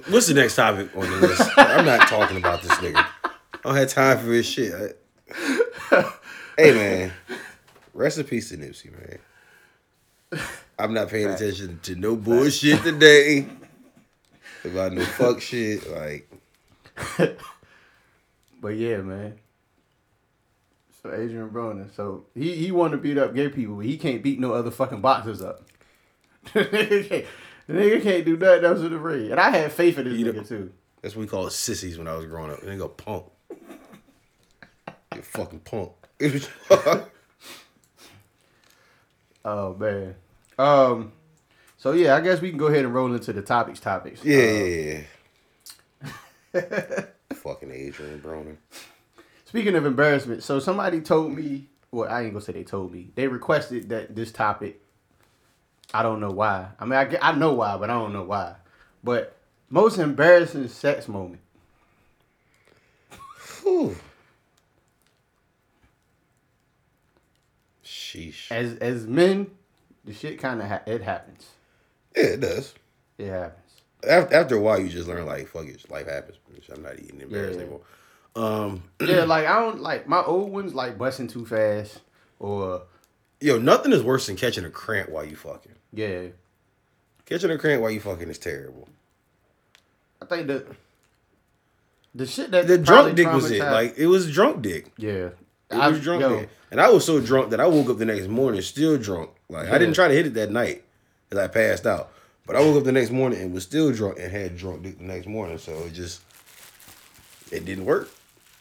What's the next topic on the list? I'm not talking about this nigga. I don't have time for this shit. I- hey man, rest in peace to Nipsey, man. I'm not paying attention to no bullshit today. About no fuck shit. Like, But yeah, man. So Adrian Broner, so he he want to beat up gay people, but he can't beat no other fucking boxers up. the, nigga can't, nigga do nothing else in the ring, and I had faith in this You nigga know- too. that's what we call sissies when I was growing up. They go punk. You fucking punk. Oh man. Um. So yeah, I guess we can go ahead and roll into the topics. Topics. Yeah, Uh, yeah, yeah. Fucking Adrian Broner. Speaking of embarrassment, so somebody told me. Well, I ain't gonna say they told me. They requested that this topic. I don't know why. I mean, I, I know why, but I don't know why. But most embarrassing sex moment. Whew. Sheesh. As as men, the shit kind of ha- it happens. Yeah, it does. It happens. After, after a while, you just learn like, fuck it, life happens. I'm not eating embarrassed Yeah. anymore. Um, yeah, like I don't like my old ones like busting too fast or yo, nothing is worse than catching a cramp while you fucking. Yeah. Catching a cramp while you fucking is terrible. I think the the shit that The drunk dick was it. Like it was drunk dick. yeah. It I- was drunk yo, dick. And I was so drunk that I woke up the next morning still drunk. Like I didn't try to hit it that night because I passed out. But I woke up the next morning and was still drunk and had drunk dick the next morning. So it just it didn't work.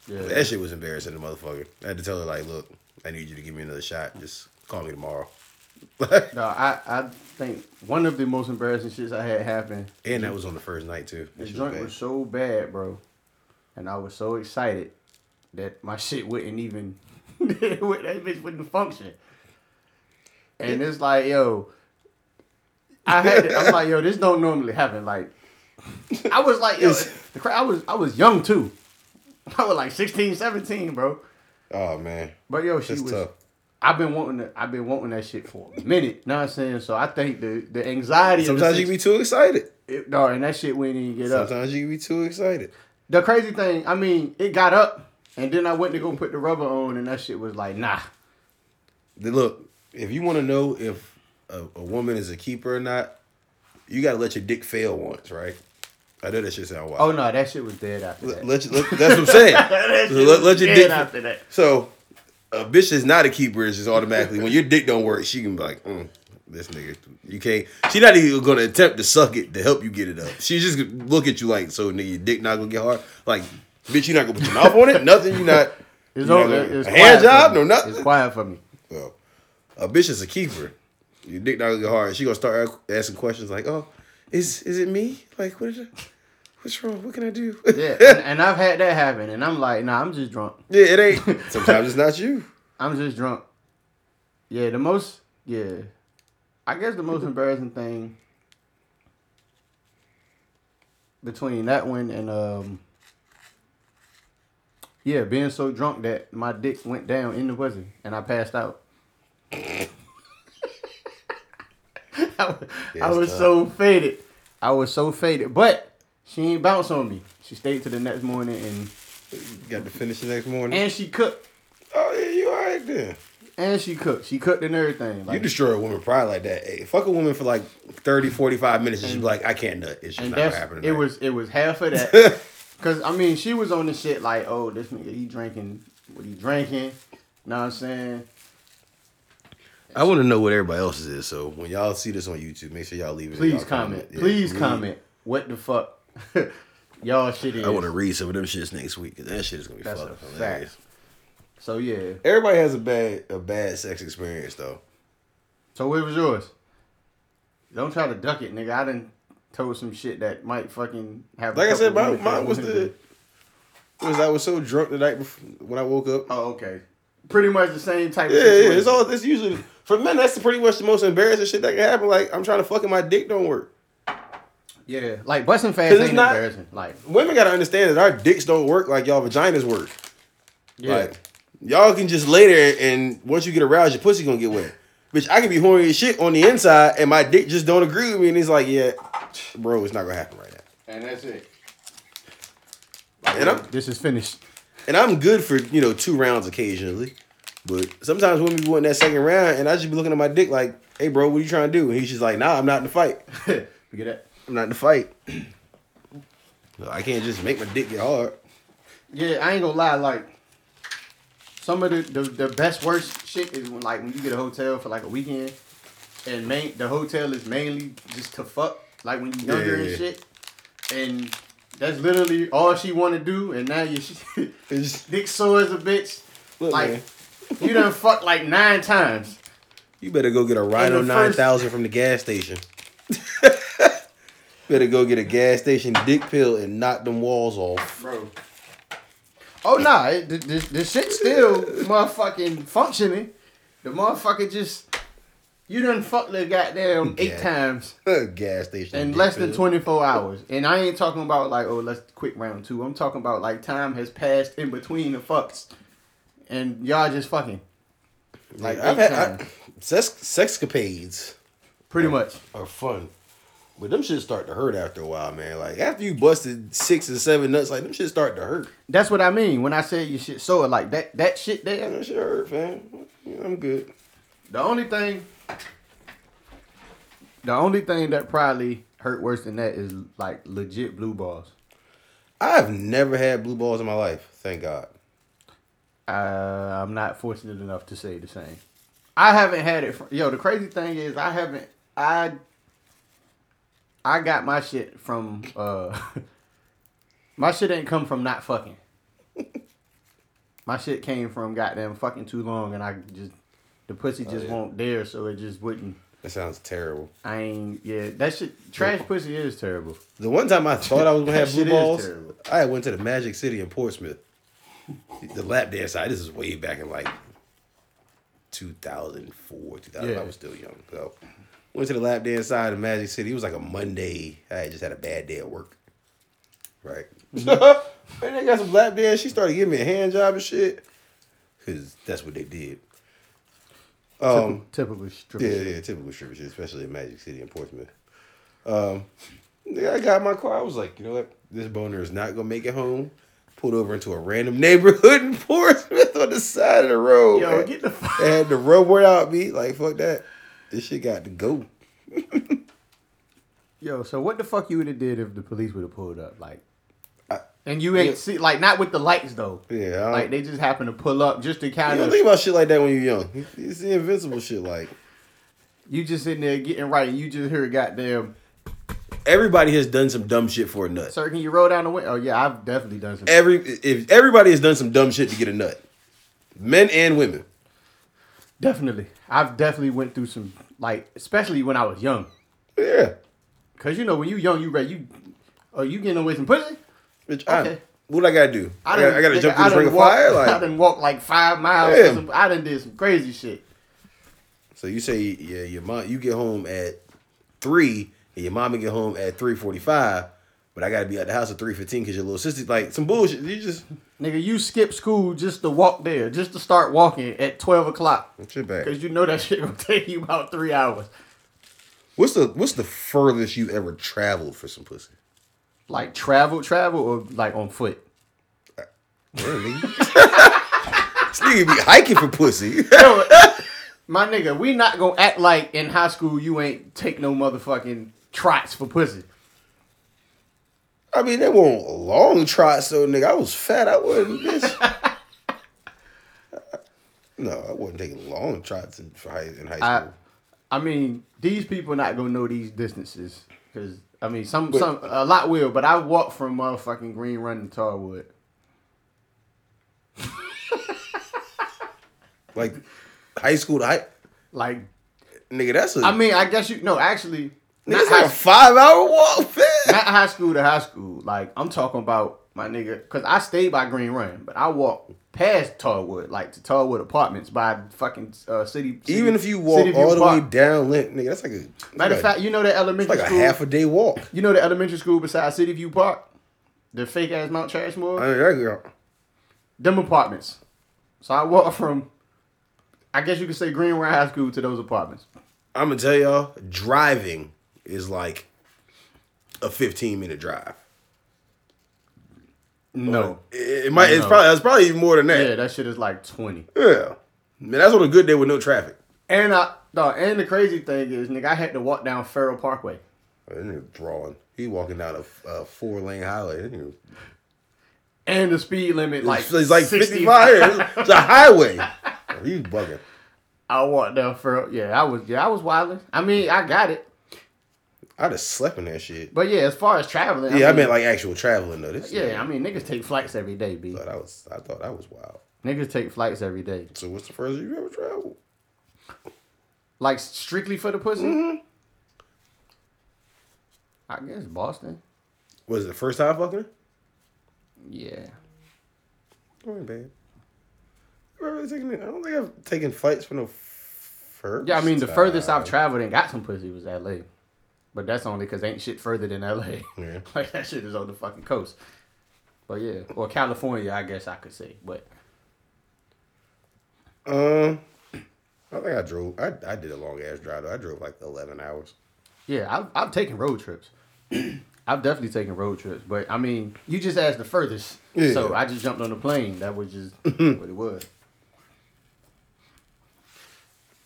Yeah. That shit was embarrassing, the motherfucker. I had to tell her like, look, I need you to give me another shot. Just call me tomorrow. No, I, I think one of the most embarrassing shits I had happen. and that was on the first night too. The That shit joint bad. was so bad, bro, and I was so excited that my shit wouldn't even that bitch wouldn't function. And it's like, yo, I had it, I'm like, yo, this don't normally happen. Like, I was like, yo, the cra- I was I was young too. I was like 16, 17, bro. oh man, But yo, she That's was tough. I've been wanting to, I've been wanting that shit for a minute. Know what I'm saying? So I think the the anxiety. of the Sometimes you be too excited. it, no, and that shit we didn't even get up. Sometimes you be too excited. The crazy thing, I mean, it got up, and then I went to go put the rubber on, and that shit was like, nah. Look, if you want to know if a, a woman is a keeper or not, you got to let your dick fail once, right? I know that shit sound wild. Oh no, that shit was dead after that. let you- let- that's what I'm saying. That shit let, was let your dead dick. after that. So a bitch is not a keeper. Is just automatically when your dick don't work, she can be like, mm, this nigga. You can't. She not even gonna attempt to suck it to help you get it up. She just gonna look at you like, so nigga, your dick not gonna get hard. Like, bitch, you not gonna put your mouth on it. Nothing. You not. It's, you not over, gonna- it's a hand job? No nothing. It's quiet for me. Well, a bitch is a keeper. Your dick not gonna get hard. She gonna start asking questions like, "Oh, is is it me? Like, what? Is it, what's wrong? What can I do?" Yeah, and, and I've had that happen, and I'm like, nah, I'm just drunk. yeah, it ain't. Sometimes it's not you. I'm just drunk. Yeah, the most, yeah, I guess the most embarrassing thing between that one and um, yeah, being so drunk that my dick went down in the pussy and I passed out. I, was- I was so faded. I was so faded, but she ain't bounce on me. She stayed to the next morning and Got to finish the next morning. and she cooked. oh yeah, you alright then. And she cooked. She cooked and everything. You destroy a woman pride like that. Hey, fuck a woman for like 30, 45 minutes and she be like, I can't nut. It's just not gonna that's happen. it was it was half of that. Cause I mean she was on the shit like, oh, this nigga he drinking what he drinking. Know what I'm saying? I want to know what everybody else's is. So when y'all see this on YouTube, make sure y'all leave it. Please y'all comment. Yeah, Please leave. comment. What the fuck? Y'all shit is. I want to read some of them shits next week. that shit is gonna be That's fucking hilarious. fact. So yeah. Everybody has a bad a bad sex experience though. So what was yours? Don't try to duck it, nigga. I done told some shit that might fucking have. Like I said, couple mine, women that mine was the was I was so drunk the night before when I woke up. Oh, okay. Pretty much the same type. Yeah, of yeah, it's all. It's usually for men. That's pretty much the most embarrassing shit that can happen. Like I'm trying to fuck and my dick don't work. Yeah, like busting fast 'Cause it's ain't not- embarrassing. Like, Women gotta understand that our dicks don't work like y'all vaginas work. yeah, Like y'all can just lay there and once you get aroused, your pussy gonna get wet. Bitch, I can be horny as shit on the inside and my dick just don't agree with me, and it's like, yeah, bro, it's not gonna happen right now. and that's it. And I'm This is finished. and I'm good for you know two rounds occasionally, but sometimes women be wanting that second round, and I just be looking at my dick like, hey, bro, what are you trying to do? And he's just like, nah, I'm not in the fight. you get that? I'm not in the fight. I can't just make my dick get hard. Yeah, I ain't gonna lie. Like, some of the, the the best worst shit is when like when you get a hotel for like a weekend, and main the hotel is mainly just to fuck. Like when you're younger Yeah. and shit, and that's literally all she want to do. And now you dick sore as a bitch. look, Like man, you done fucked like nine times. you better go get a Rhino the nine first- thousand from the gas station. better go get a gas station dick pill and knock them walls off. bro. Oh nah, it, the, the, the shit still motherfucking functioning. The motherfucker just you done fucked the goddamn eight Yeah. times gas station in less than twenty four hours, and I ain't talking about like oh let's quick round two. I'm talking about like time has passed in between the fucks, and y'all just fucking like Like I've eight had I, sex sexcapades pretty much. are fun. But them shit start to hurt after a while, man. Like after you busted six and seven nuts, like them shit start to hurt. That's what I mean when I say you shit sore. Like that that shit there. That shit hurt, man. I'm good. The only thing, the only thing that probably hurt worse than that is like legit blue balls. I've never had blue balls in my life. Thank God. Uh, I'm not fortunate enough to say the same. I haven't had it. From, yo, the crazy thing is I haven't. I I got my shit from. uh My shit ain't come from not fucking. my shit came from goddamn fucking too long, and I just the pussy just yeah. won't dare, so it just wouldn't. That sounds terrible. I ain't. Yeah, that shit. Trash pussy is terrible. The one time I thought I was gonna have blue balls. I went to the Magic City in Portsmouth. The lap dance side. This is way back in like 2004, 2000. I was still young. So went to the lap dance side of Magic City. It was like a Monday. I had just had a bad day at work. Right. Mm-hmm. and they got some lap dance. She started giving me a hand job and shit. Cause that's what they did. Um, typical stripper. yeah, shit. yeah, typical stripper shit, especially in Magic City in Portsmouth. Um, I got in my car. I was like, you know what? This boner is not gonna make it home. Pulled over into a random neighborhood in Portsmouth on the side of the road. Yo, man. get the fuck. I had the rubber out me. Like, fuck that. This shit got to go. Yo, so what the fuck you would have did if the police would have pulled up, like, I- and you ain't Yeah. see, like, not with the lights though. Yeah, I Like they just happen to pull up just to you kind don't of think about shit like that when you're young. You- You see invincible shit like you just sitting there getting right, and you just hear a goddamn. everybody has done some dumb shit for a nut. Sir, can you roll down the window? Oh yeah, I've definitely done some. Every if everybody has done some dumb shit to get a nut, men and women. Definitely, I've definitely went through some like, especially when I was young. Yeah, Cause you know when you young, you ready. You, oh, you getting away some pussy? bitch. I, Okay. what I gotta do? I, done- gotta, I gotta jump I through this ring of walk- fire. I didn't walk like five miles. Yeah. Some, I done did some crazy shit. so you say yeah, your mom you get home at three, and your mama get home at three forty five, but I gotta be at the house at three fifteen because your little sister like some bullshit. You just Nigga, you skip school just to walk there, just to start walking at twelve o'clock. shit back. Cause you know that shit gonna take you about three hours. What's the what's the furthest you ever traveled for some pussy? Like travel, travel, or like on foot. Uh, yeah, nigga. this nigga be hiking for pussy. Yo, my nigga, we not gonna act like in high school you ain't take no motherfucking trots for pussy. I mean, they won't long trots, though, nigga. I was fat. I wasn't. Bitch. no, I wasn't taking long trots in, high, in high I, school. I mean, these people not gonna know these distances because I mean, some But- some a lot will, but I walked from motherfucking Green Run to Tallwood. like high school to high, Like, nigga. That's a. I mean, I guess you no, actually, not it's high, like a five hour walk, man. not high school to high school. Like, I'm talking about my nigga, because I stayed by Green Run, but I walked past Tallwood, like to Tallwood Apartments by fucking uh, city, city. Even if you walk all the way down, nigga, that's like a. Matter of fact, you know that it's elementary like a half a day walk. You know the elementary school beside City View Park, the fake ass Mount Trashmore. I mean, girl. them apartments. So I walked from, I guess you could say Green Run High School to those apartments. I'm gonna tell y'all, driving is like a 15 minute drive. No. It, it might. It's No. probably. It's probably even more than that. Yeah, that shit is like twenty. Yeah. Man, that's on a good day with no traffic. And I, no, and the crazy thing is, nigga, I had to walk down Ferrell Parkway. Oh, that nigga drawing. He walking down a, a four lane highway. Nigga- And the speed limit like it's, it's like 65. 55. It's, it's a highway. Oh, He's bugging. I walked down Farrell. Yeah, I was. Yeah, I was wilding. I mean, I got it. I'd have slept in that shit. But yeah, as far as traveling, Yeah, I, mean, meant like actual traveling though. This yeah, I mean, niggas take flights every day, b. I thought that was I thought that was wild. Niggas take flights every day, So what's the first you ever traveled? like strictly for the pussy. Mm-hmm. I guess Boston. Was it the first time fucking? Yeah. Bad. Really taken? I don't think I've taken flights for no first. Yeah, I mean the furthest I've traveled and got some pussy was L.A. But that's only because ain't shit further than L.A. Yeah. like that shit is on the fucking coast. But yeah, or California, I guess I could say. But Um, I think I drove. I, I did a long ass drive. Though. I drove like eleven hours. yeah, I've I've taken road trips. I've definitely taken road trips. But I mean, you just asked the furthest, Yeah. so I just jumped on the plane. That was just what it was.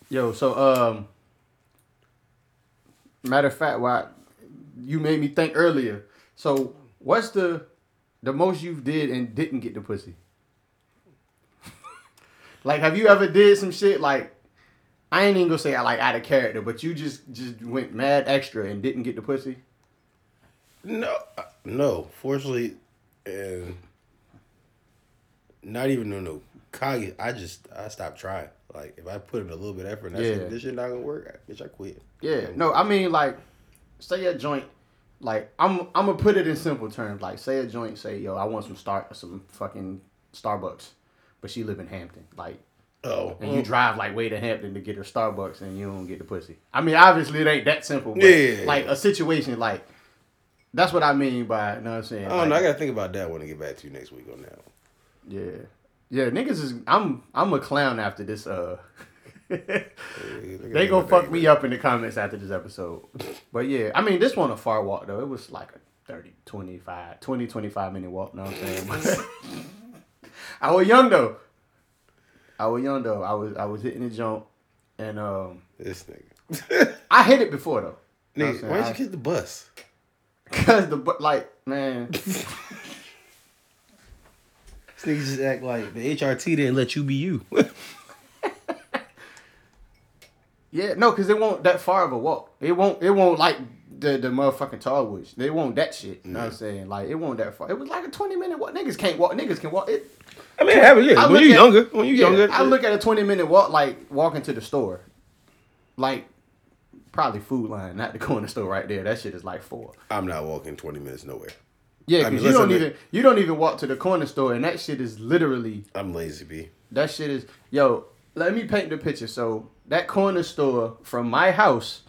Yo, so um, matter of fact, why you made me think earlier. So what's the the most you've did and didn't get the pussy? like, have you ever did some shit like? I ain't even gonna say I like out of character, but you just just went mad extra and didn't get the pussy. No, uh, no. Fortunately, and not even no no cocky. I just I stopped trying. Like if I put in a little bit of effort, and Yeah. this shit not gonna work. I, bitch, I quit. Yeah, no, I mean like, say a joint, like I'm I'm gonna put it in simple terms. Like, say a joint, say yo, I want some start some fucking Starbucks, but she live in Hampton, like, Oh, and you drive like way to Hampton to get her Starbucks, and you don't get the pussy. I mean, obviously it ain't that simple, but Yeah. like a situation like. That's what I mean by, you know what I'm saying? I don't Like, know. I gotta think about that when I get back to you next week on that. one. Yeah. Yeah, niggas is I'm I'm a clown after this uh they gonna fuck me up in the comments after this episode. But yeah, I mean, this wasn't a far walk though. It was like a 30, 25, 20, 25 minute walk. Know what I'm saying? I was young though. I was young though. I was I was hitting the jump, and um, This nigga. I hit it before though. Nigga, why didn't you get the bus? Cause the bu- like man, This nigga just act like the HRT didn't let you be you. yeah, no, cause it won't that far of a walk. It won't. It won't like the the motherfucking tall woods. They won't that shit. You know what I'm saying? Like it won't that far. It was like a twenty minute walk. Niggas can't walk. Niggas can walk. It. I mean, have yeah. I When you at- younger, when you Yeah, younger, I look at a twenty minute walk like walking to the store, like probably Food Lion, not the corner store right there. That shit is like four. I'm not walking 20 minutes nowhere. Yeah, I cause mean, you don't even you don't even walk to the corner store, and that shit is literally I'm lazy, B. That shit is yo. Let me paint the picture. So that corner store from my house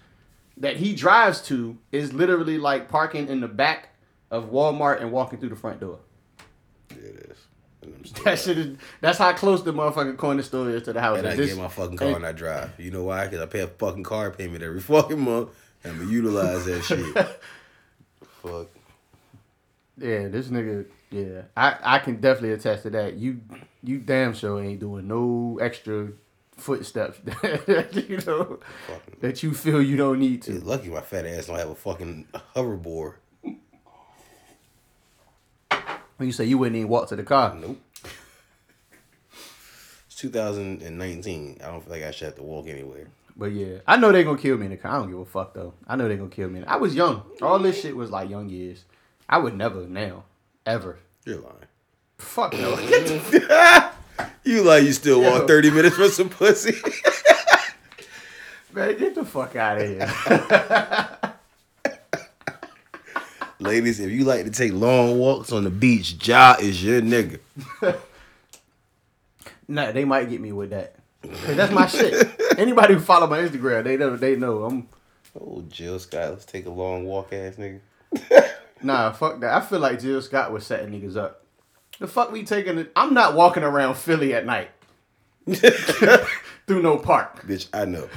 that he drives to is literally like parking in the back of Walmart and walking through the front door. Yeah, it is. That shit is. That's how close the motherfucking corner store is to the house. and I This- get my fucking car and- and I drive. You know why? Because I pay a fucking car payment every fucking month. and I'm gonna utilize that shit. Fuck. Yeah, this nigga. Yeah, I I can definitely attest to that. You you damn sure ain't doing no extra footsteps. you know Fucking. that you feel you don't need to. Dude, lucky my fat ass don't have a fucking hoverboard. When you say you wouldn't even walk to the car. Nope. It's 2019. I don't feel like I should have to walk anywhere. But yeah, I know they're gonna kill me in the car. I don't give a fuck though. I know they're gonna kill me. I was young. All this shit was like young years. I would never now, ever. You're lying. Fuck no. You like you still walk 30 minutes for some pussy? man, get the fuck out of here. Ladies, if you like to take long walks on the beach, Ja is your nigga. nah, they might get me with that. Cause that's my shit. Anybody who follow my Instagram, they know. They know. I'm Oh, Jill Scott, let's take a long walk, ass nigga. Nah. Fuck that. I feel like Jill Scott was setting niggas up. The fuck we taking it? I'm not walking around Philly at night through no park. Bitch, I know.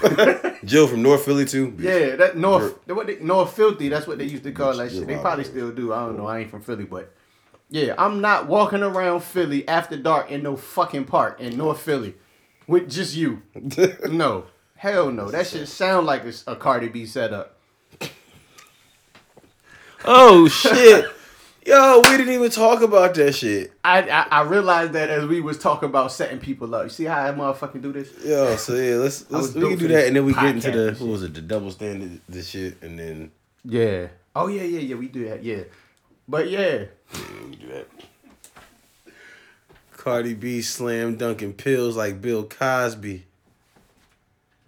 Jill from North Philly too. Bitch. Yeah, that North, what they, North Filthy. That's what they used to call that You're shit. They probably still do. I don't know. I ain't from Philly, but yeah, I'm not walking around Philly after dark in no fucking park in North Philly with just you. no, hell no. That shit sound like it's a Cardi B setup. Oh shit. Yo, we didn't even talk about that shit. I, I I realized that as we was talking about setting people up. You see how I motherfucking do this? Yo, so yeah, let's, let's we can do that and then we get into the what was it, the double standard this shit and then Yeah. Oh yeah, yeah, yeah. We do that. Yeah. But yeah, yeah, we do that. Cardi B slam dunking pills like Bill Cosby.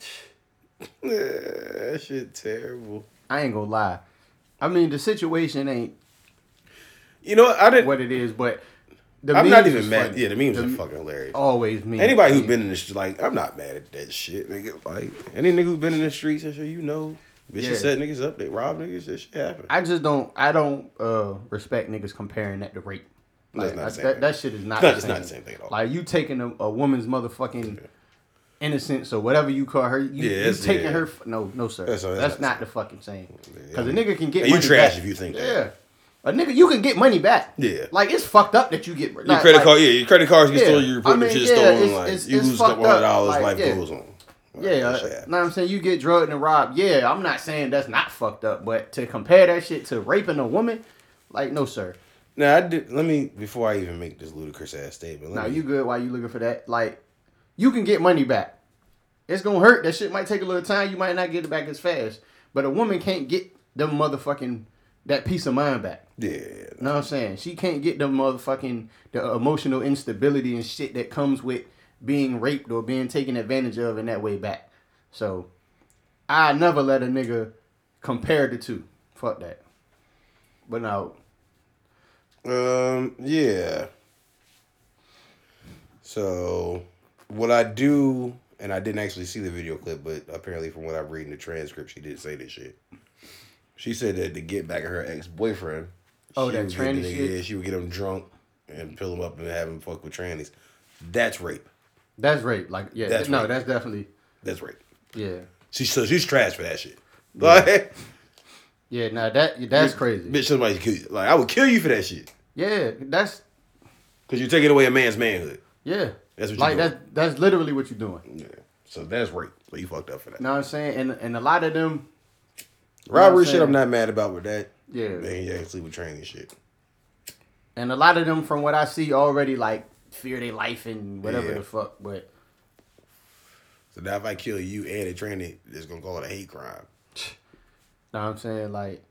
That shit terrible. I ain't gonna lie. I mean, the situation ain't You know what? I didn't. what it is, but the I'm not even mad. funny. Yeah, the memes The- are fucking hilarious. always me. Anybody who's been in the street, like, I'm not mad at that shit, nigga. Like, any nigga who's been in the streets, I'm sure you know, bitches Yeah. set niggas up, they rob niggas, that shit happen. I just don't. I don't uh respect niggas comparing that to rape. Like not I- the same that, thing. that shit is not. No, the it's same. not the same thing at all. Like you taking a, a woman's motherfucking innocence or whatever you call her. You, Yeah, you taking yeah. her. f- No, no, sir. That's- That's, that's not not the fucking same. Because a nigga can get. And you trash back. if you think that. Yeah. A nigga, you can get money back. Yeah. Like it's fucked up that you get Your like- credit like- card, yeah, your credit cards get Yeah. stolen, you report I mean, shit yeah, stolen, it's- like it's- you it's lose a couple hundred dollars, Like, life yeah. goes on. Like, Yeah, uh, know what I'm saying? You get drugged and robbed. Yeah, I'm not saying that's not fucked up, but to compare that shit to raping a woman, like, no, sir. Now I did. Let me before I even make this ludicrous ass statement. Now me, you good while you looking for that. Like, you can get money back. It's gonna hurt. That shit might take a little time. You might not get it back as fast. But a woman can't get them motherfucking that peace of mind back. Yeah, Know what I'm saying? She can't get them motherfucking the emotional instability and shit that comes with being raped or being taken advantage of in that way back. So I never let a nigga compare the two. Fuck that. But now, Um, yeah. So, what I do, and I didn't actually see the video clip, but apparently from what I'm reading the transcript, she did say this shit. She said that to get back at her ex boyfriend. Oh, that tranny shit? Yeah, she would get him drunk and pill him up and have him fuck with trannies. That's rape. that's rape. Like, yeah, That's no, rape. that's definitely That's rape. Yeah. She so she's trash for that shit. Like, Yeah, now that that's crazy. bitch, somebody kill you. Like I would kill you for that shit Yeah, that's because you're taking away a man's manhood. yeah. That's what like that's that's literally what you're doing. Yeah. So that's rape. So you fucked up for that. You know what I'm saying? And and a lot of them, Robbery shit. I'm not mad about with that. yeah. Man, yeah, sleep with training shit. And a lot of them, from what I see, already like fear their life and whatever Yeah. the fuck. But So now if I kill you and a trainee, it's gonna call it a hate crime. know what I'm saying? Like,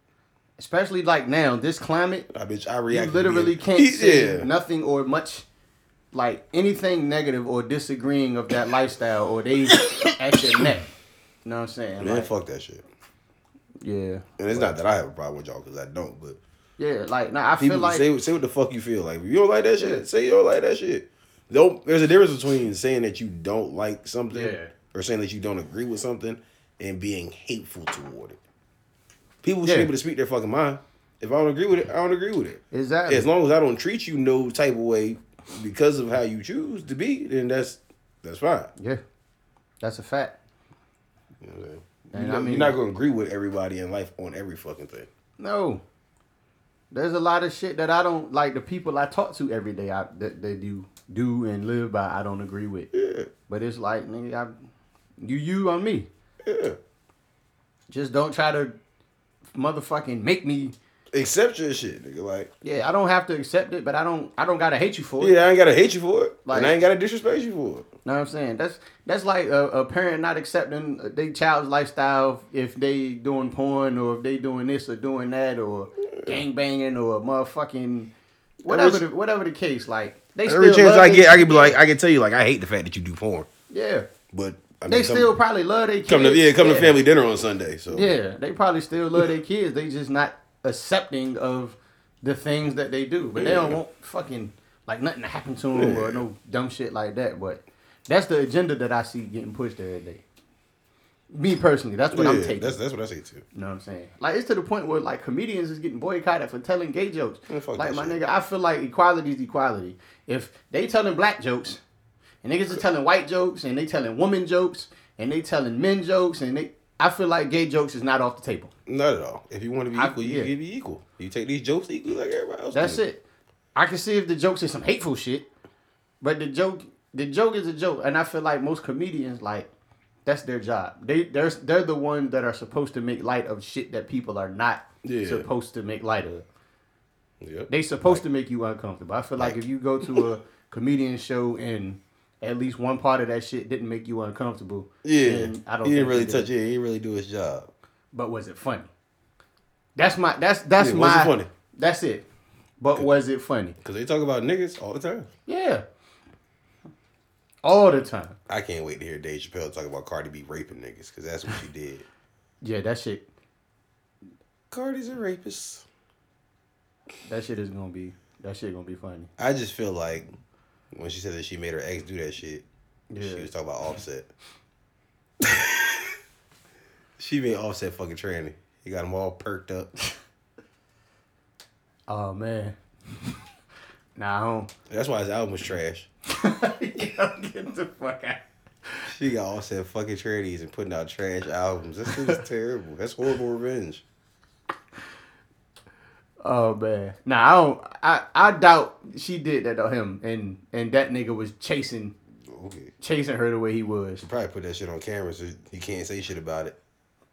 especially like now, this climate, I bitch, I react. you literally can't being- say yeah. nothing or much, like anything negative or disagreeing of that lifestyle, or they at your neck. You know what I'm saying? Man, Like, fuck that shit. yeah, And it's not that I have a problem with y'all because I don't, but yeah. Like, now I people feel like say say what the fuck you feel like. If you don't like that shit, say you don't like that shit. Don't. There's a difference between saying that you don't like something Yeah. or saying that you don't agree with something and being hateful toward it. People should Yeah. be able to speak their fucking mind. If I don't agree with it, I don't agree with it. exactly. As long as I don't treat you no type of way because of how you choose to be, then that's that's fine. yeah, that's a fact. You know what I'm saying? And You're, I not, mean- you're not gonna agree with everybody in life on every fucking thing. No. There's a lot of shit that I don't like. The people I talk to every day, I that they do do and live by, I don't agree with. Yeah, But it's like, nigga, I, you you on me. yeah. Just don't try to motherfucking make me. Accept your shit, nigga. Like, Yeah, I don't have to accept it, but I don't I don't gotta hate you for it. yeah, I ain't gotta hate you for it, Like- and I ain't gotta disrespect you for it. Know what I'm saying? That's that's like a, a parent not accepting their child's lifestyle if they doing porn or if they doing this or doing that or gang banging or motherfucking whatever the, whatever the case. Like they Every still chance love I get, I can be like, I can tell you, like, I hate the fact that you do porn, yeah. but I mean, They come- still probably love their kids. come to yeah, come to family dinner on Sunday. So Yeah, they probably still love their kids. They just not accepting of the things that they do. But they don't want fucking like nothing to happen to them or no dumb shit like that. But that's the agenda that I see getting pushed every day. Me personally, that's what I'm taking. That's that's what I say too. You know what I'm saying? Like it's to the point where like comedians is getting boycotted for telling gay jokes. Like my shit. nigga, I feel like equality is equality. If they telling black jokes, and niggas is telling white jokes, and they telling woman jokes, and they telling men jokes, and they, I feel like gay jokes is not off the table. Not at all. If you want to be I- equal, you yeah. can be equal. You take these jokes equally like everybody else. That's do. it. I can see if the jokes is some hateful shit, but the joke, the joke is a joke, and I feel like most comedians like that's their job. They they're they're the ones that are supposed to make light of shit that people are not Yeah. supposed to make light of. Yep. They supposed to make you uncomfortable. I feel like, Like- if you go to a comedian show and at least one part of that shit didn't make you uncomfortable, Yeah, I don't. he didn't really did. touch it. He didn't really do his job. But was it funny? That's my. That's that's Yeah, my. was it funny? That's it. But was it funny? Because they talk about niggas all the time. Yeah. All the time. I can't wait to hear Dave Chappelle talk about Cardi B raping niggas because that's what she did. Yeah, that shit. Cardi's a rapist. That shit is gonna be. That shit gonna be funny. I just feel like when she said that she made her ex do that shit, Yeah. she was talking about Offset. she made Offset fucking tranny. He got them all perked up. Oh man. nah, I don't. That's why his album was trash. Yo, get the fuck out. She got Offset fucking trannies and putting out trash albums. This is terrible. That's horrible revenge. Oh man. Nah, I don't. I I doubt she did that to him, and and that nigga was chasing Okay. chasing her the way he was. Probably put that shit on camera so he can't say shit about it.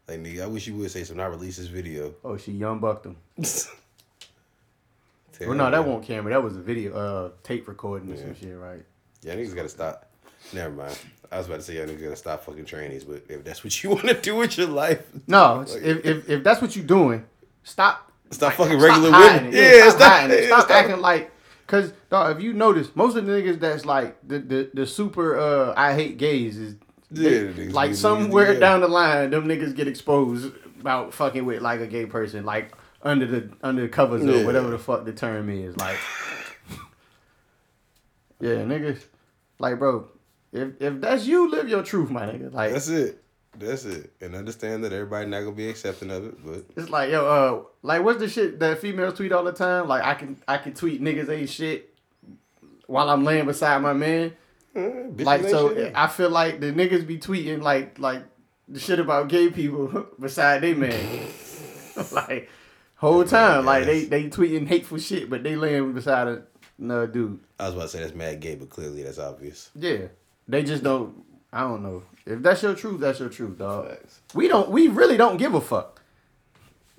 Like nigga, I wish you would say something. I release this video. Oh, she young bucked him. Well, no, that won't camera. That was a video, uh, tape recording or some shit, right? Yeah, niggas gotta stop. Never mind. I was about to say y'all niggas gotta stop fucking trainees, but if that's what you want to do with your life, No, it's- if, if if that's what you're doing, stop. Stop like, fucking regular hiding women. it. Yeah, stop, stop- hiding it. Stop, stop. acting like. Cause dog, if you notice, most of the niggas that's like the the, the super uh I hate gays is Yeah, they- the niggas like be- somewhere yeah. down the line, them niggas get exposed about fucking with like a gay person, like under the under the covers Yeah. or whatever the fuck the term is, like. yeah, niggas, like bro, if if that's you, live your truth, my nigga. Like that's it. That's it. And understand that everybody not gonna be accepting of it, but It's like yo, uh, like what's the shit that females tweet all the time? Like I can I can tweet niggas ain't shit while I'm laying beside my man. bitches Like so, shit. I feel like the niggas be tweeting like like the shit about gay people beside they man. like whole time, like they they tweeting hateful shit, but they laying beside a, another dude. I was about to say that's mad gay, but clearly that's obvious. Yeah, they just don't. I don't know if that's your truth. That's your truth, dog. Facts. We don't. We really don't give a fuck.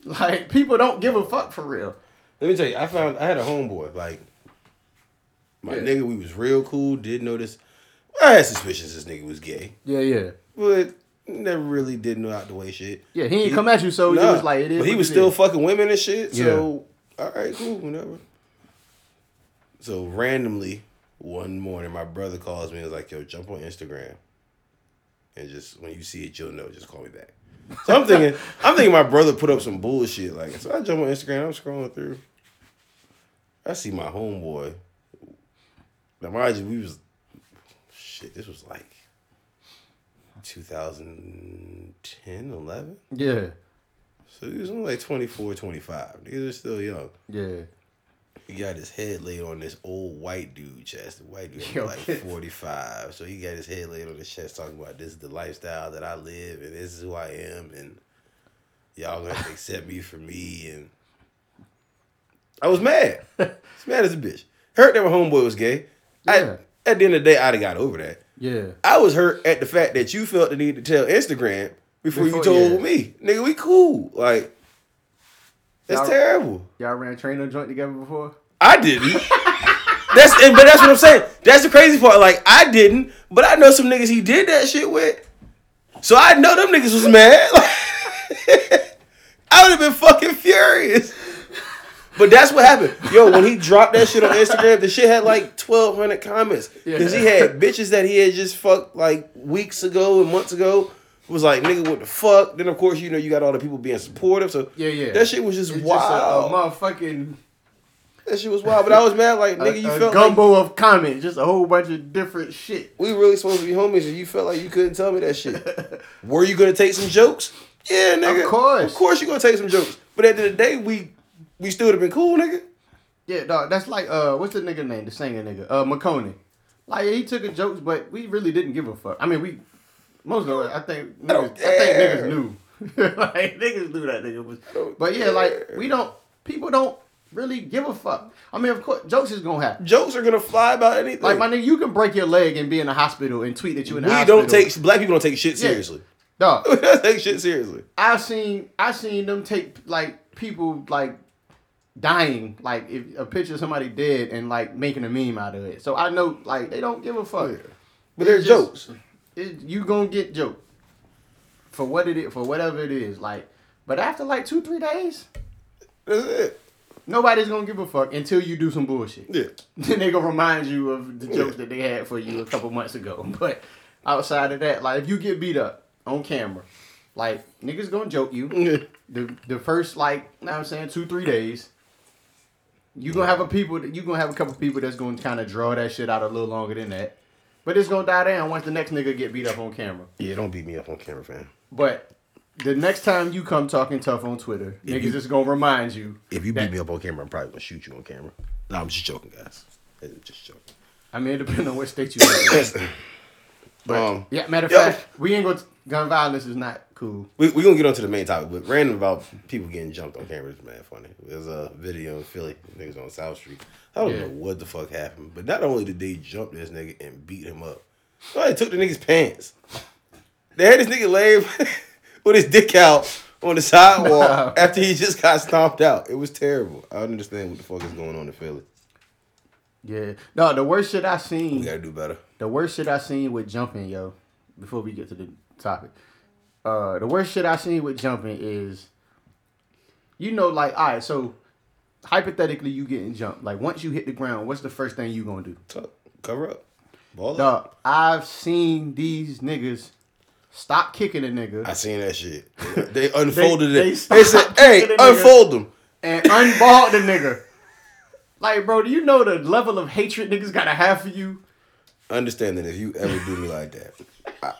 Like people don't give a fuck for real. Let me tell you, I found I had a homeboy like my Yeah. nigga. We was real cool. Did notice. I had suspicions this nigga was gay, Yeah, yeah, but never really did know out the way shit. yeah. He ain't come at you, so Nah, it was like it is. But he was still is. fucking women and shit. So all right, cool, whatever. So randomly one morning, my brother calls me and was like, "Yo, jump on Instagram, and just when you see it, you'll know. Just call me back." So I'm thinking, I'm thinking my brother put up some bullshit. Like, so I jump on Instagram. I'm scrolling through. I see my homeboy. Now, mind you, we was shit. This was like 2010, 11. Yeah, So he was only like 24, 25. Niggas are still young. yeah. He got his head laid on this old white dude chest. The white dude Yo, like 45. So he got his head laid on his chest talking about this is the lifestyle that I live and this is who I am and y'all gonna have to accept me for me and I was mad. I was mad as a bitch. Hurt that my homeboy was gay. Yeah. I, at the end of the day, I'd have got over that. Yeah. I was hurt at the fact that you felt the need to tell Instagram before, Before- you told yeah. me. Nigga, we cool. Like, that's Y'all- terrible. Y'all ran trainer joint together before? I didn't. that's and, but that's what I'm saying. That's the crazy part. Like, I didn't, but I know some niggas he did that shit with. So I know them niggas was mad. I would have been fucking furious. But that's what happened. Yo, when he dropped that shit on Instagram, the shit had like 1,200 comments. Because he had bitches that he had just fucked like weeks ago and months ago. Was like, nigga, what the fuck? Then, of course, you know, you got all the people being supportive. So, Yeah, yeah. That shit was just It's wild. just a, a motherfucking that shit was wild. But I was mad, like, nigga, you a felt like gumbo of comments, just a whole bunch of different shit. we really supposed to be homies and you felt like you couldn't tell me that shit. Were you gonna take some jokes? Yeah, nigga. Of course. Of course you gonna take some jokes. But at the end of the day, we we still would have been cool, nigga. Yeah, dog. That's like uh, what's the nigga name? The singer nigga, uh, McConey. Like he took a jokes, but we really didn't give a fuck. I mean, we most of it. I think niggas, I, don't think niggas knew. like niggas knew that nigga was. But yeah, like we don't. People don't really give a fuck. I mean, of course, jokes is gonna happen. Jokes are gonna fly about anything. Like my nigga, you can break your leg and be in the hospital and tweet that you in the we hospital. don't take black people don't take shit seriously. We don't take shit seriously. I've seen I've seen them take like people like dying, like if a picture of somebody dead and like making a meme out of it. So I know like they don't give a fuck. Yeah. But they're It's just- jokes. It, you gonna get joke for what it is, for whatever it is. Like, but after like two three days, That's it. nobody's gonna give a fuck until you do some bullshit. Yeah. then they gonna remind you of the jokes Yeah. that they had for you a couple months ago. But outside of that, like if you get beat up on camera, like niggas gonna joke you. Yeah. the the first like know what I'm saying two three days. You gonna have a people you gonna have a couple people that's gonna kind of draw that shit out a little longer than that, but it's gonna die down once the next nigga get beat up on camera. Yeah, don't beat me up on camera, fam. But the next time you come talking tough on Twitter, If niggas you- is gonna remind you. If you that- beat me up on camera, I'm probably gonna shoot you on camera. No, I'm just joking, guys. I'm just joking. I mean, it depends on what state you are in. But um, yeah, matter of yo. fact, we ain't gonna. Gun violence is not cool. We we gonna get on to the main topic, but random about people getting jumped on camera is mad funny. There's a video in Philly, niggas on South Street. I don't Yeah. know what the fuck happened, but not only did they jump this nigga and beat him up, they took the nigga's pants. They had this nigga lay with his dick out on the sidewalk after he just got stomped out. It was terrible. I don't understand what the fuck is going on in Philly. Yeah. No, the worst shit I seen. We gotta do better. The worst shit I seen with jumping, yo. Before we get to the topic, uh, the worst shit I seen with jumping is, you know, like, all right, so hypothetically, you getting jumped. Like, once you hit the ground, what's the first thing you gonna do? Tuck, cover up, ball up. I've seen these niggas stop kicking a nigga I seen that shit. They unfolded they it. They said, "Hey, kicking the nigga. unfold them." and unballed the nigga. Like, bro, do you know the level of hatred niggas gotta have for you? understand that if you ever do me like that, I,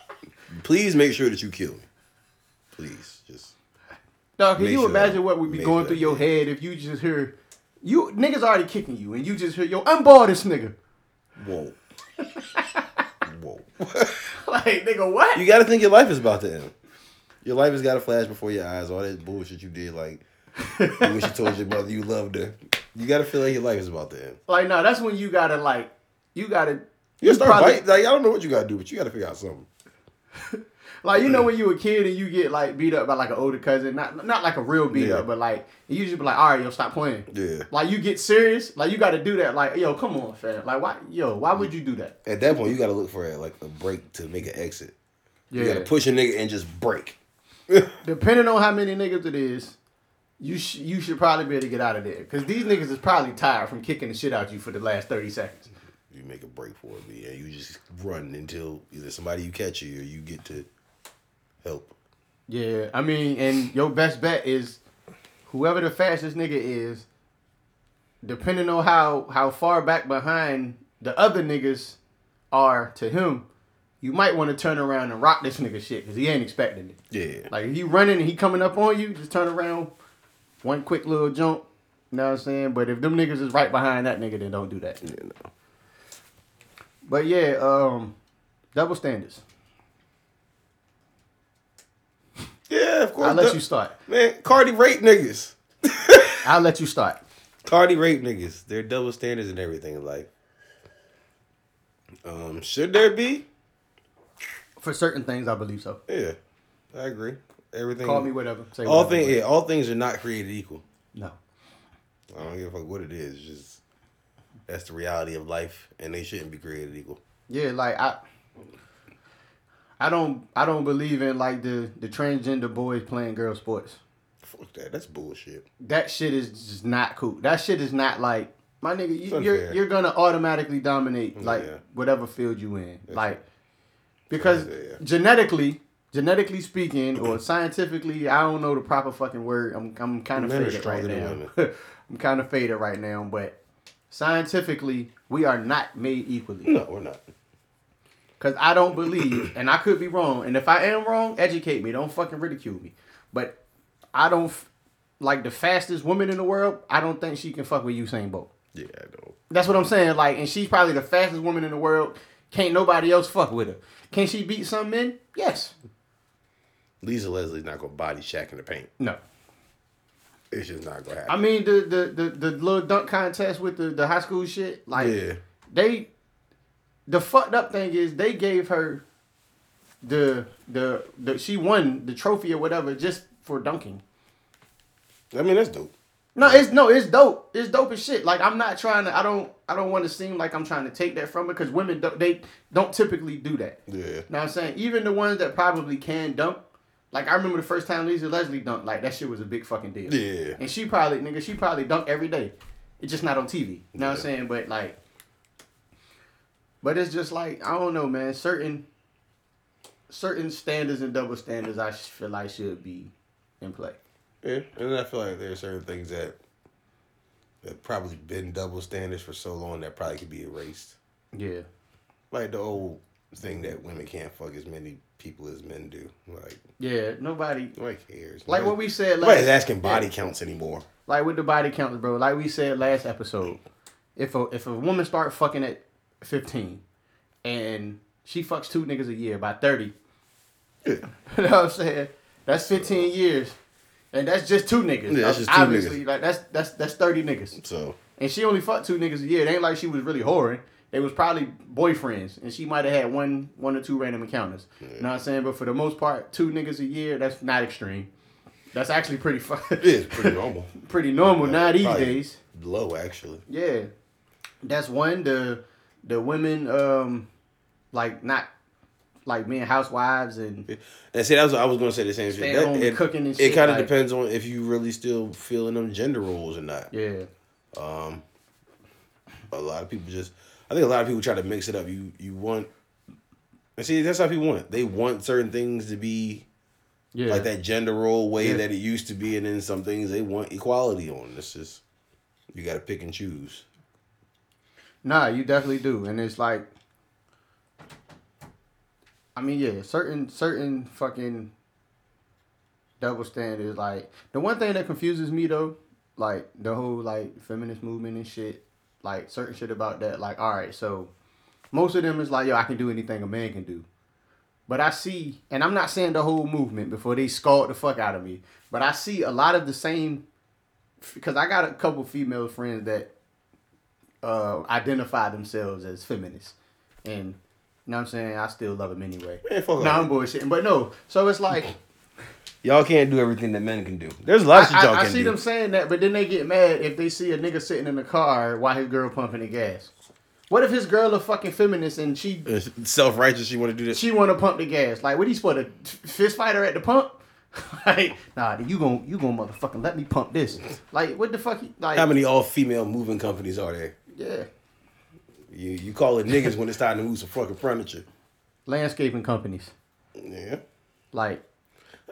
please make sure that you kill me. Please, just Dog, can you imagine what would be going through your head if you just hear you niggas already kicking you and you just hear yo I'm unball this nigga. whoa. Whoa. like, nigga, what? You got to think your life is about to end. Your life has got to flash before your eyes. All that bullshit you did, like when she told your mother you loved her. You got to feel like your life is about to end. Like, no, that's when you gotta like, you gotta. You start probably- fighting. Like I don't know what you got to do, but you got to figure out something. Like you know when you a kid and you get like beat up by like an older cousin, not not like a real beat Yeah. up, but like you usually be like, all right, yo, stop playing. Yeah. Like you get serious, like you got to do that. Like yo, come on, fam. Like why, yo, why would you do that? At that point, you got to look for a, like a break to make an exit. Yeah. You got to push a nigga and just break. Depending on how many niggas it is, you sh- you should probably be able to get out of there because these niggas is probably tired from kicking the shit out of you for the last thirty seconds. You make a break for it, man. You just run until either somebody you catch you or you get to help. Yeah, I mean, and your best bet is whoever the fastest nigga is. Depending on how how far back behind the other niggas are to him, you might want to turn around and rock this nigga shit because he ain't expecting it. Yeah. Like if he running and he coming up on you, just turn around, one quick little jump. You know what I'm saying? But if them niggas is right behind that nigga, then don't do that. Yeah, no. But yeah, um, double standards. Yeah, of course. I'll let Du- you start. Man, Cardi rape niggas. I'll let you start. Cardi rape niggas. They're double standards and everything in life. Um, should there be? For certain things, I believe so. Yeah, I agree. Everything. Call me whatever. Say All things. Yeah, all things are not created equal. No. I don't give a fuck what it is. It's just that's the reality of life, and they shouldn't be created equal. Yeah, like I. I don't. I don't believe in like the the transgender boys playing girl sports. Fuck that. That's bullshit. That shit is just not cool. That shit is not like my nigga. You, you're unfair. you're gonna automatically dominate like Yeah. whatever field you in. like because yeah. genetically, genetically speaking, or scientifically, I don't know the proper fucking word. I'm I'm kind of faded right now. I'm kind of faded right now, but scientifically, we are not made equally. No, we're not. Cause I don't believe, and I could be wrong. And if I am wrong, educate me. Don't fucking ridicule me. But I don't like the fastest woman in the world. I don't think she can fuck with Usain Bolt. Yeah, I don't. That's what I'm saying. Like, and she's probably the fastest woman in the world. Can't nobody else fuck with her. Can she beat some men? Yes. Lisa Leslie's not gonna body Shaq in the paint. No. It's just not gonna happen. I mean the the the, the little dunk contest with the, the high school shit. Like yeah, they the fucked up thing is they gave her the the the she won the trophy or whatever just for dunking. I mean that's dope. No, it's no, it's dope. It's dope as shit. Like I'm not trying to. I don't. I don't want to seem like I'm trying to take that from her because women don't. They don't typically do that. Yeah, You Know what I'm saying? Even the ones that probably can dunk. Like I remember the first time Lisa Leslie dunked. Like that shit was a big fucking deal. yeah. And she probably nigga. She probably dunk every day. It's just not on TV. You know what I'm saying? But like. But it's just like I don't know, man. Certain. Certain standards and double standards, I feel like should be in play. Yeah, and I feel like there are certain things that that probably been double standards for so long that probably could be erased. Yeah. Like the old thing that women can't fuck as many people as men do. Like Yeah. Nobody. like cares. Like what we said last. Nobody's asking body Yeah. counts anymore. Like with the body counts, bro. Like we said last episode, if a if a woman start fucking at fifteen, and she fucks two niggas a year by thirty, Yeah. you know what I'm saying? That's fifteen years, and that's just two niggas. Yeah, that's just two Obviously, like that's that's that's thirty niggas, So and she only fucked two niggas a year. It ain't like she was really whoring. They was probably boyfriends, and she might have had one one or two random encounters. Yeah. You know what I'm saying? But for the most part, two niggas a year, that's not extreme. That's actually pretty fu- it is pretty normal. pretty normal now these days. Low actually. Yeah, that's one. The the women, um, like not like being housewives and And see, that's what I was gonna say the same thing. That- it, cooking and It kind of like- depends on if you really still feeling them gender roles or not. yeah, Um, a lot of people just, I think a lot of people try to mix it up. You you want, and see that's how people want it. They want certain things to be yeah, like that gender role way Yeah. that it used to be, and then some things they want equality on. It's just you got to pick and choose. Nah, you definitely do, and it's like, I mean, yeah, certain certain fucking double standards. Like the one thing that confuses me though, like the whole like feminist movement and shit, like certain shit about that. Like, all right, so Most of them is like, yo, I can do anything a man can do. But I see, and I'm not saying the whole movement before they scarred the fuck out of me, but I see a lot of the same, because I got a couple female friends that uh, identify themselves as feminists. And, you know what I'm saying? I still love them anyway. Man, fuck no. I'm bullshitting. But no, so it's like, Y'all can't do everything that men can do. There's a lot of y'all I, I see do. them saying that, but then they get mad if they see a nigga sitting in the car while his girl pumping the gas. What if his girl a fucking feminist and she Self righteous, She want to do this? she want to pump the gas? Like, what he supposed to fist fight her at the pump? like, nah, you gon' you gon' motherfucking let me pump this? Like, what the fuck? he- Like, How many all female moving companies are there? Yeah, You you call it niggas when it's time to move some fucking furniture. landscaping companies. Yeah. Like,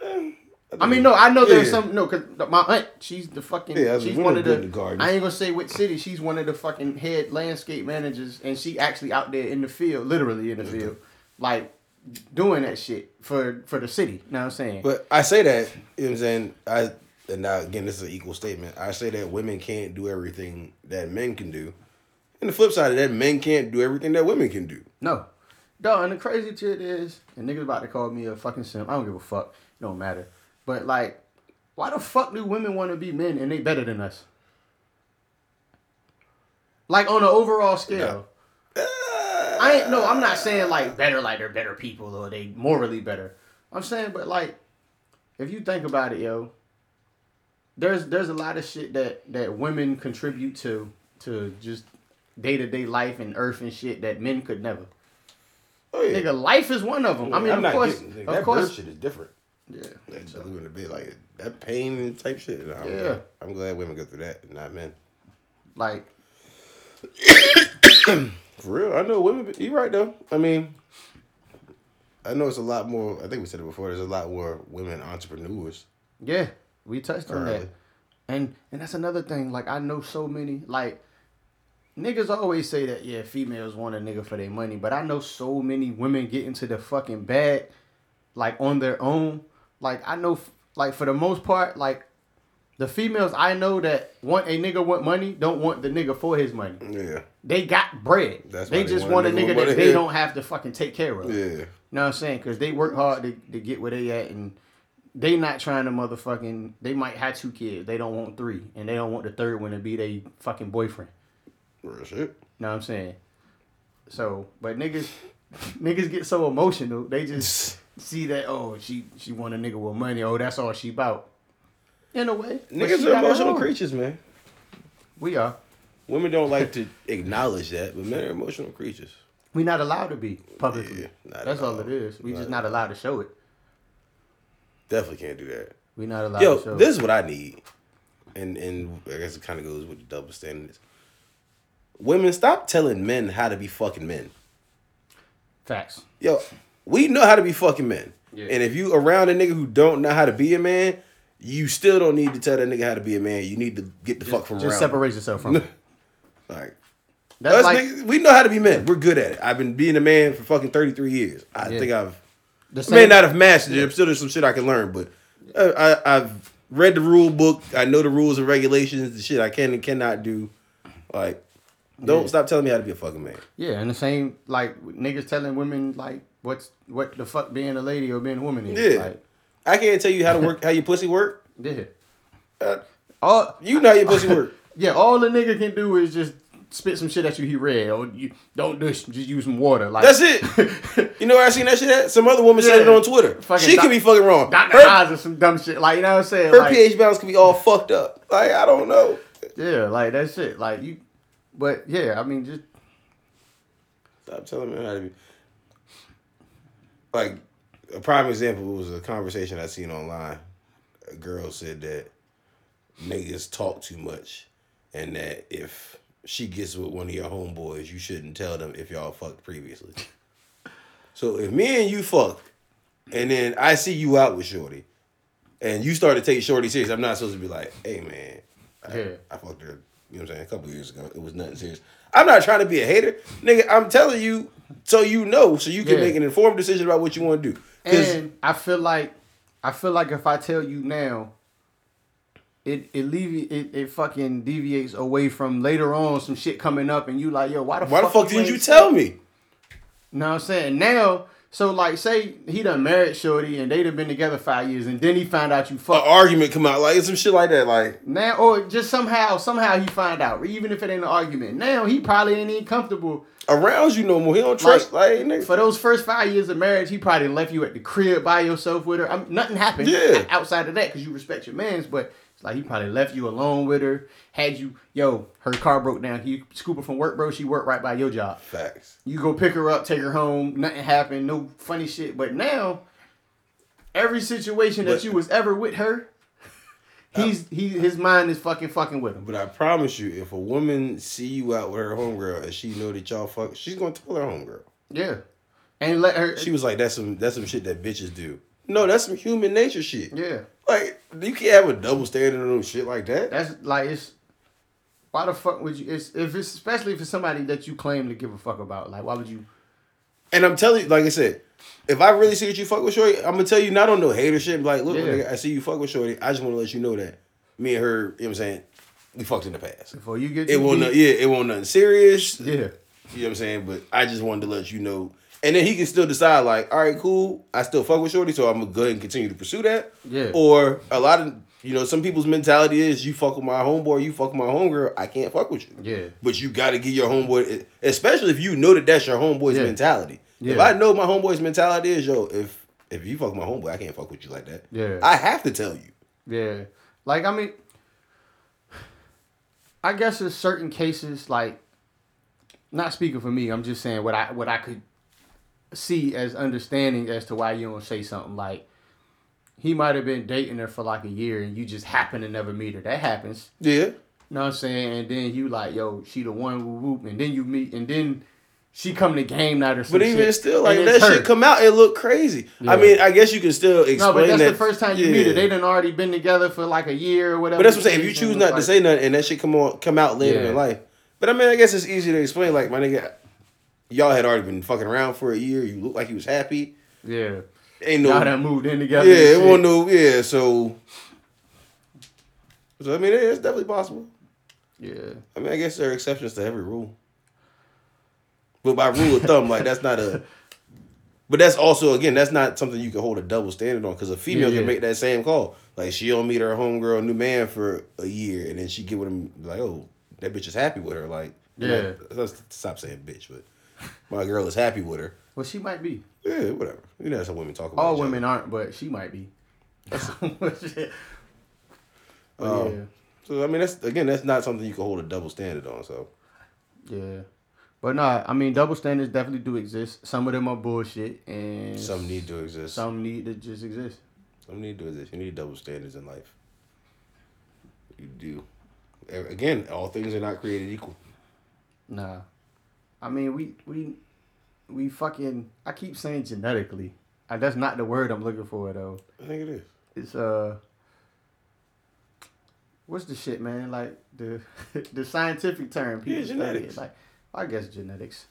eh, I mean, no, I know there's Yeah. some no, cause my aunt, she's the fucking, Yeah, she's one of the. the garden. I ain't gonna say which city. She's one of the fucking head landscape managers, and she actually out there in the field, literally in the field, like doing that shit for for the city. You know what I'm saying? But I say that, you know what I'm saying? I and now again this is an equal statement. I say that women can't do everything that men can do. And the flip side of that, men can't do everything that women can do. no, dog. And the crazy shit is, and niggas about to call me a fucking simp. I don't give a fuck. It don't matter. But like, why the fuck do women want to be men and they better than us? Like on an overall scale. I ain't no, I'm not saying like better like they're better people or they morally better. I'm saying but like if you think about it, yo, there's there's a lot of shit that that women contribute to to just day to day life and earth and shit that men could never. Oh yeah. Nigga, life is one of them. I mean, I'm of course, getting- of that course, shit is different. yeah. Like, so in a bit, like that pain and type shit. no, I'm Yeah. glad- I'm glad women go through that, not men. Like, For real, I know women. You right though. I mean, I know it's a lot more. I think we said it before. There's a lot more women entrepreneurs. yeah, we touched on that. And and that's another thing. Like I know so many like niggas always say that yeah, females want a nigga for their money, but I know so many women get into the fucking bag like on their own. Like I know like for the most part like the females I know that want a nigga want money don't want the nigga for his money. Yeah, They got bread. That's they just want want a nigga that they don't have to fucking take care of. yeah. You know what I'm saying? Because they work hard to, to get where they at, and they not trying to motherfucking. They might have two kids. They don't want three, and they don't want the third one to be their fucking boyfriend. Real shit. Know what I'm saying? So, but niggas, niggas get so emotional. They just see that oh she she want a nigga with money. Oh that's all she about. In a way, Niggas are emotional creatures, man. We are. Women don't like to acknowledge that, but men are emotional creatures. We're not allowed to be publicly. Yeah, that's all all. it is. We Not just not allowed to show it. Definitely can't do that. We're not allowed Yo, to show this it. is what I need, and and I guess it kind of goes with the double standards. Women, stop telling men how to be fucking men. Facts. Yo, we know how to be fucking men. Yeah. And if you around a nigga who don't know how to be a man, you still don't need to tell that nigga how to be a man. You need to get the fuck from Just around. separate yourself from it. Like, That's us like niggas, we know how to be men. We're good at it. I've been being a man for fucking 33 years. I Yeah. think I've the I may not have mastered it. I'm still there's some shit I can learn, but uh, I, I've read the rule book. I know the rules and regulations, the shit I can and cannot do. Like, don't Yeah. stop telling me how to be a fucking man. Yeah, and the same like niggas telling women like what's what the fuck being a lady or being a woman is. Yeah. Like, I can't tell you how to work, how your pussy work. yeah. Uh, All you know how your pussy work. yeah, all the nigga can do is just spit some shit at you he read or you don't do just use some water. Like That's it. You know where I seen that shit at? Some other woman said it on Twitter. Fucking she doc- could be fucking wrong. Dr. Her, Oz or some dumb shit. Like you know what I'm saying? her like, pH balance could be all fucked up. Like I don't know. Yeah, like that shit. Like you but yeah, I mean just Stop telling me how to be. Like a prime example was a conversation I seen online. A girl said that niggas talk too much, and that if she gets with one of your homeboys, you shouldn't tell them if y'all fucked previously. So if me and you fucked, and then I see you out with Shorty, and you start to take Shorty serious, I'm not supposed to be like, hey man, I, Yeah. I fucked her, you know what I'm saying, a couple years ago. It was nothing serious. I'm not trying to be a hater. Nigga, I'm telling you so you know, so you can Yeah. make an informed decision about what you want to do. And I feel like I feel like if I tell you now, it it leave it, it fucking deviates away from later on some shit coming up and you like, yo, why the why the fuck fuck you didn't you tell me? know what I'm saying? Now, so like, say he done married Shorty and they'd have been together five years, and then he found out you fuck. An argument come out like some shit like that. Like Now, or just somehow, somehow he find out, even if it ain't an argument. Now he probably ain't even comfortable. Around you no more. He don't trust. Like, nigga. For those first five years of marriage, he probably left you at the crib by yourself with her. I mean, nothing happened Yeah. outside of that because you respect your man's, but it's like he probably left you alone with her. Had you, yo, her car broke down. He her from work, bro. She worked right by your job. Facts. You go pick her up, take her home. Nothing happened. No funny shit. But now, every situation that But- you was ever with her, he's he his mind is fucking fucking with him. But I promise you, if a woman see you out with her homegirl and she know that y'all fuck, she's gonna tell her homegirl. Yeah, and let her. She was like, "That's some that's some shit that bitches do." No, that's some human nature shit. yeah, Like you can't have a double standard on shit like that. that's like it's. Why the fuck would you? It's if it's especially if it's somebody that you claim to give a fuck about. Like, why would you? And I'm telling you, like I said, if I really see that you fuck with Shorty, I'm gonna tell you not on no hater shit. Like, look, Yeah. nigga, I see you fuck with Shorty. I just want to let you know that me and her, you know what I'm saying, we fucked in the past. Before you get It won't, deep- yeah, it won't nothing serious. yeah, You know what I'm saying? But I just wanted to let you know. And then he can still decide, like, all right, cool. I still fuck with Shorty, so I'm gonna go ahead and continue to pursue that. Yeah. Or a lot of, you know, some people's mentality is you fuck with my homeboy, you fuck with my homegirl, I can't fuck with you. Yeah. But you got to get your homeboy, especially if you know that that's your homeboy's Yeah. mentality. If I know my homeboy's mentality is, yo, if if you fuck my homeboy, I can't fuck with you like that. Yeah. I have to tell you. Yeah. Like I mean I guess in certain cases like not speaking for me, I'm just saying what I what I could see as understanding as to why you don't say something like he might have been dating her for like a year and you just happen to never meet her. That happens. Yeah. You know what I'm saying? And then you like, yo, she the one woo whoop, and then you meet and then she come to game night or something. But even still, like that her. shit come out, it look crazy. I mean, I guess you can still explain No, but that's that. the first time you meet her. They done already been together for like a year or whatever. But that's what I'm saying. If you choose not to say nothing and that shit come on, come out later Yeah. in life. But I mean, I guess it's easy to explain. Like my nigga, y'all had already been fucking around for a year. You look like you was happy. Yeah. Ain't no. Y'all done moved in together. yeah, it won't no. Yeah, so. So I mean, it's definitely possible. Yeah. I mean, I guess there are exceptions to every rule. But by rule of thumb, like that's not a. But that's also again, that's not something you can hold a double standard on because a female Yeah, can make that same call. Like she don't meet her homegirl, new man for a year, and then she get with him like, oh, that bitch is happy with her. Like, Yeah. let's stop saying bitch, but my girl is happy with her. Well, she might be. Yeah, whatever. You know, that's how women talk about. All women other. aren't, but she might be. Shit. But Um, So I mean, that's again, that's not something you can hold a double standard on. So yeah. But nah, I mean, double standards definitely do exist. Some of them are bullshit, and some need to exist. Some, need to just exist. Some need to exist. You need double standards in life. You do. Again, all things are not created equal. Nah. I mean, we we we fucking. I keep saying genetically. Uh, that's not the word I'm looking for though. I think it is. It's uh. What's the shit, man? Like the the scientific term people Yeah, study genetics. it. Like I guess genetics.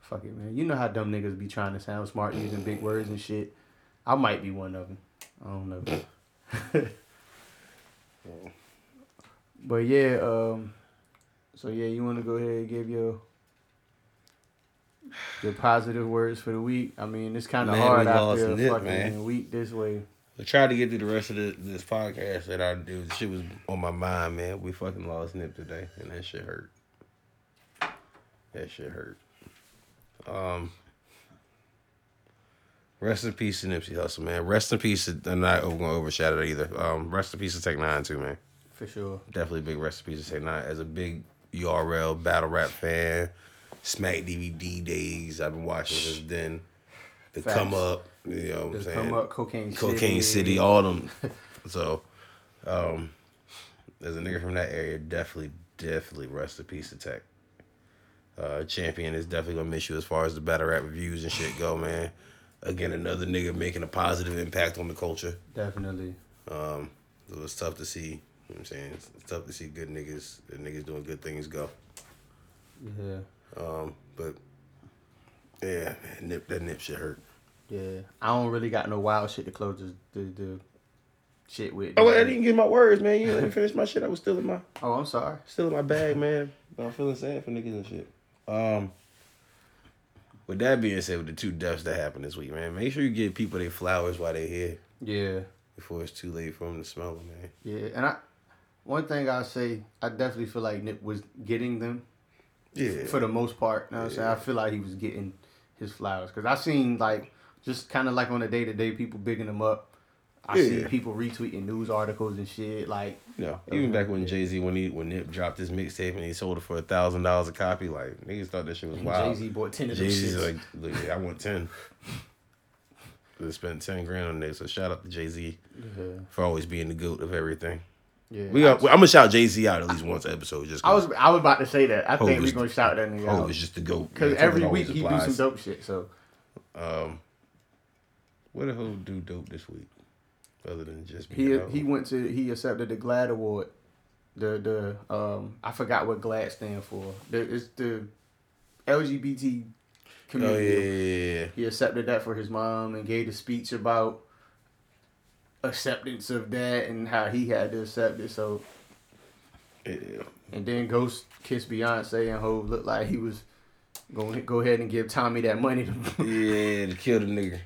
Fuck it, man. You know how dumb niggas be trying to sound smart using big words and shit. I might be one of them. I don't know. but yeah, um. So yeah, you want to go ahead and give your your positive words for the week. I mean, it's kind of hard after a fucking man. week this way. I tried to get through the rest of the, this podcast that I do. Shit was on my mind, man. We fucking lost Nip today, and that shit hurt. That shit hurt. Um, rest in peace to Nipsey Hussle, man. Rest in peace. To, I'm not gonna overshadow it either. Um, rest in peace to Tech Nine too, man. For sure. Definitely big rest in peace to Tech Nine. As a big URL battle rap fan, Smack DVD days. I've been watching since then. The Facts. come up, you know what I'm saying? come up, cocaine, Cocaine City, all them. so, um, there's a nigga from that area. Definitely, definitely rest in peace to Tech. Uh, Champion is definitely gonna miss you as far as the battle rap reviews and shit go, man. Again, another nigga making a positive impact on the culture. Definitely. Um, it was tough to see. You know what I'm saying it's, it's tough to see good niggas, the niggas doing good things go. Yeah. Um, but yeah, man, nip that nip shit hurt. Yeah. I don't really got no wild shit to close the the, the shit with. Oh, I didn't get my words, man. You let me finish my shit. I was still in my Oh, I'm sorry. still in my bag, man. But I'm feeling sad for niggas and shit. Um, With that being said, with the two deaths that happened this week, man, make sure you give people their flowers while they're here Yeah, before it's too late for them to smell them, man. yeah. And I, one thing I say, I definitely feel like Nip was getting them Yeah. for the most part. You know what I'm saying? I feel like he was getting his flowers because I seen like just kind of like on a day to day people bigging him up. I see Yeah. people retweeting news articles and shit. Like, You know, even back when Jay Z when he when Nip dropped his mixtape and he sold it for a thousand dollars a copy, like niggas thought that shit was wild. Jay Z bought ten of them Jay Z's like, look, I want ten. They spent ten grand on this, so shout out to Jay Z yeah, for always being the goat of everything. yeah. We got, I'm gonna shout Jay Z out at least once an episode, just I was I was about to say that. I Hov think we're gonna shout that nigga oh, it's just the goat because every week he do some dope shit. So Um, what did Hov do dope this week, other than just he he went to he accepted the GLAAD award. The the um I forgot what GLAAD stand for. The, it's the LGBT community. Oh community. yeah, yeah, yeah. He accepted that for his mom and gave a speech about acceptance of that and how he had to accept it. So yeah. and then Ghost kissed Beyonce and Hov looked like he was going to go ahead and give Tommy that money. To, Yeah, to kill the nigga.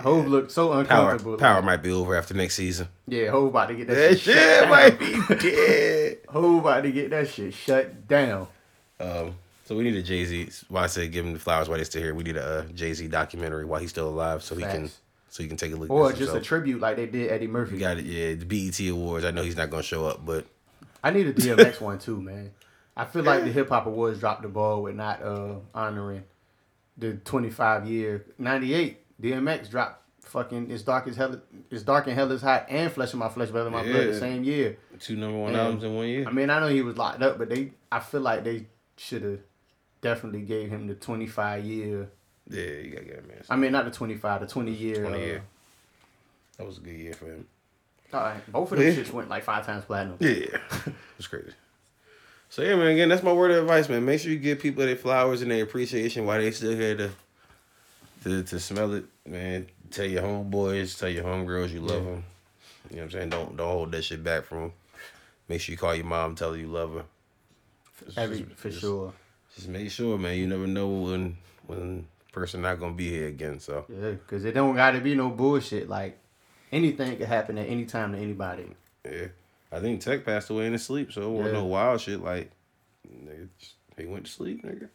Hov looked so Power, uncomfortable. power might be over after next season. Yeah, Hov about to get that, That shit, shut shit might be dead. Hov about to get that shit shut down. Um, so we need a Jay Z. Why I said give him the flowers while they're still here. We need a uh, Jay Z documentary while he's still alive, so he can so he can take a look. Or just a tribute like they did Eddie Murphy. Got it. Yeah, the BET Awards. I know he's not gonna show up, but I need a DMX one too, man. I feel like the Hip Hop Awards dropped the ball with not uh honoring the 25 year 98 DMX dropped fucking it's dark as hell it's dark and hell is hot and flesh my flesh than my blood the same year. two number one And- albums in one year. I mean, I know he was locked up, but they I feel like they should have definitely gave him the 25 year. yeah, you gotta get him, man. I mean, not the 25, the 20 year. 20 uh, year. That was a good year for him. All right, both of them Yeah. shits went like five times platinum. Yeah, it's crazy. So yeah, man. Again, that's my word of advice, man. Make sure you give people their flowers and their appreciation while they still here to to to smell it, man. Tell your homeboys, tell your homegirls you love Yeah. them. You know what I'm saying? Don't don't hold that shit back from them. Make sure you call your mom, tell her you love her. Just- Every just- for just- sure. Just make sure, man. You never know when when person not gonna be here again. So Yeah, because it don't got to be no bullshit. Like anything could happen at any time to anybody. yeah, I think Tech passed away in his sleep, so it wasn't Yeah. no wild shit. Like nigga, just- he went to sleep, nigga.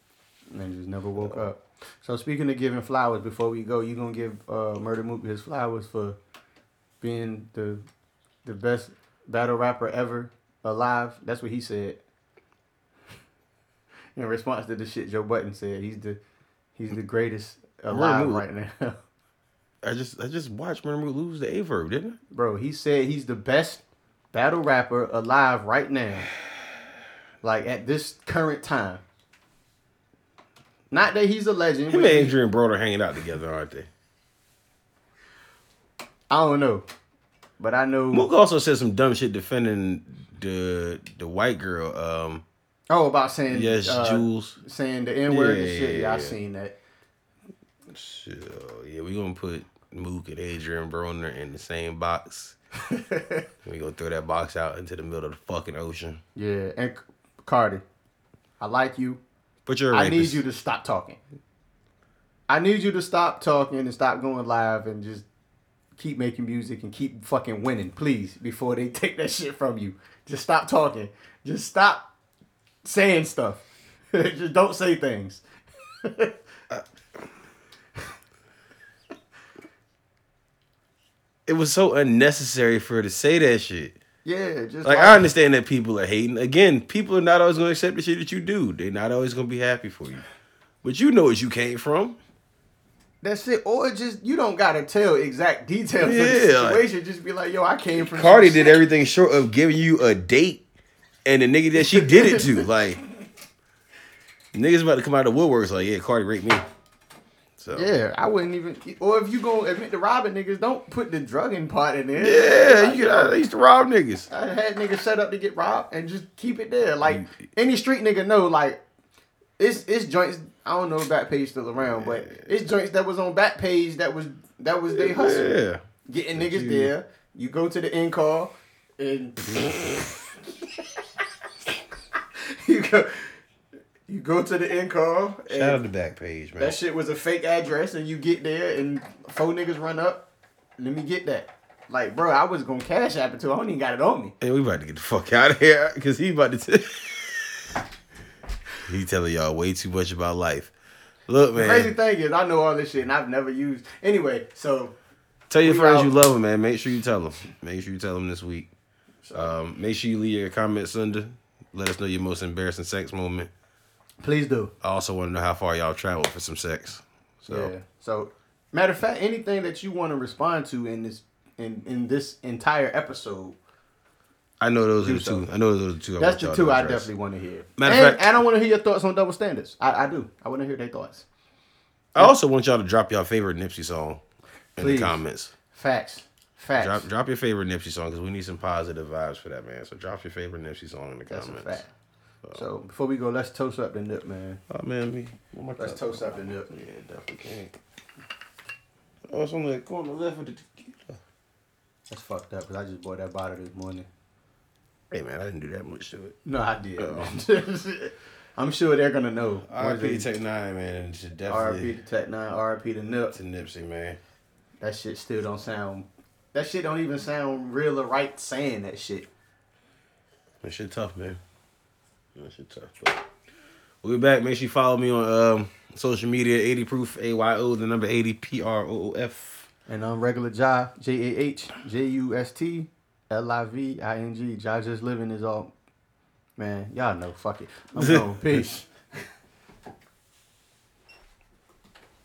And just never woke up. So speaking of giving flowers, before we go, you gonna give uh, Murda Mook his flowers for being the the best battle rapper ever alive. That's what he said. In response to the shit Joe Button said, he's the he's the greatest alive right now. I just I just watched Murda Mook lose the Aye Verb, didn't I? Bro, he said he's the best battle rapper alive right now. Like at this current time. Not that he's a legend. Him and Adrian Broner hanging out together, aren't they? I don't know. But I know Mook also said some dumb shit defending the the white girl. Um, Oh about saying yes, uh, Jules. saying the N word and shit. yeah, Yeah, I yeah. seen that. Shit, uh, yeah, we gonna put Mook and Adrian Broner in the same box. we gonna throw that box out into the middle of the fucking ocean. Yeah, and Cardi, I like you. But you're I need you to stop talking. I need you to stop talking and stop going live and just keep making music and keep fucking winning, please, before they take that shit from you. Just stop talking. Just stop saying stuff. just don't say things. It was so unnecessary for her to say that shit. Yeah, just Like I understand that people are hating. Again, people are not always gonna accept the shit that you do. They're not always gonna be happy for you. But you know what you came from. That's it. Or just you don't gotta tell exact details of Yeah, the like- situation. just be like, yo, I came from Cardi did shit. everything short of giving you a date and the nigga that she did it to. Like niggas about to come out of the woodworks like, yeah, Cardi raped me. So Yeah, I wouldn't even. Or if you gonna admit to robbing niggas, don't put the drugging part in there. Yeah, Like, you get I used to rob niggas. I had niggas set up to get robbed and just keep it there. Like mm. any street nigga know, like it's it's joints. I don't know if Backpage still around, but it's joints that was on Backpage that was that was they hustle. Yeah. Getting niggas you- there. You go to the end call and you go. You go to the end call. Shout out the Backpage, man. that shit was a fake address, and you get there, and four niggas run up. Let me get that. Like, bro, I was gonna cash app it too. I don't even got it on me. Hey, we about to get the fuck out of here because he about to. T- he telling y'all way too much about life. Look, man. The Crazy thing is, I know all this shit, and I've never used. Anyway, so Tell your friends out. you love them, man. Make sure you tell them. Make sure you tell them this week. Um, make sure you leave your comments under. Let us know your most embarrassing sex moment. Please do. I also want to know how far y'all traveled for some sex. So Yeah. So, matter of fact, anything that you want to respond to in this in in this entire episode, I know those are the so. two. I know those are the two. That's the two I definitely want to hear. Matter of and, fact- I want to hear your thoughts on double standards. I, I do. I want to hear their thoughts. I also want y'all to drop your favorite Nipsey song in Please. the comments. Facts. Facts. Drop drop your favorite Nipsey song because we need some positive vibes for that man. So drop your favorite Nipsey song in the That's a comments. So before we go, let's toast up the nip, man. Oh man, me. Let's toast up the nip. Yeah, definitely can. Oh, it's on the corner left of the tequila. That's fucked up because I just bought that bottle this morning. Hey man, I didn't do that much to it. No, I did. Oh. man. I'm sure they're gonna know. R.I.P. Tech Nine, man. and Should definitely RP to Tech Nine, RP to Nip. to Nipsey, man. That shit still don't sound. That shit don't even sound real or right saying that shit. That shit tough, man. That shit tough. But we'll be back. Make sure you follow me on um, social media. 80 proof A Y O the number 80 P R O O F. And on regular Jah, J A H J U S T L I V I N G. Jah just living is all. Man, y'all know. Fuck it. I'm going. Peace.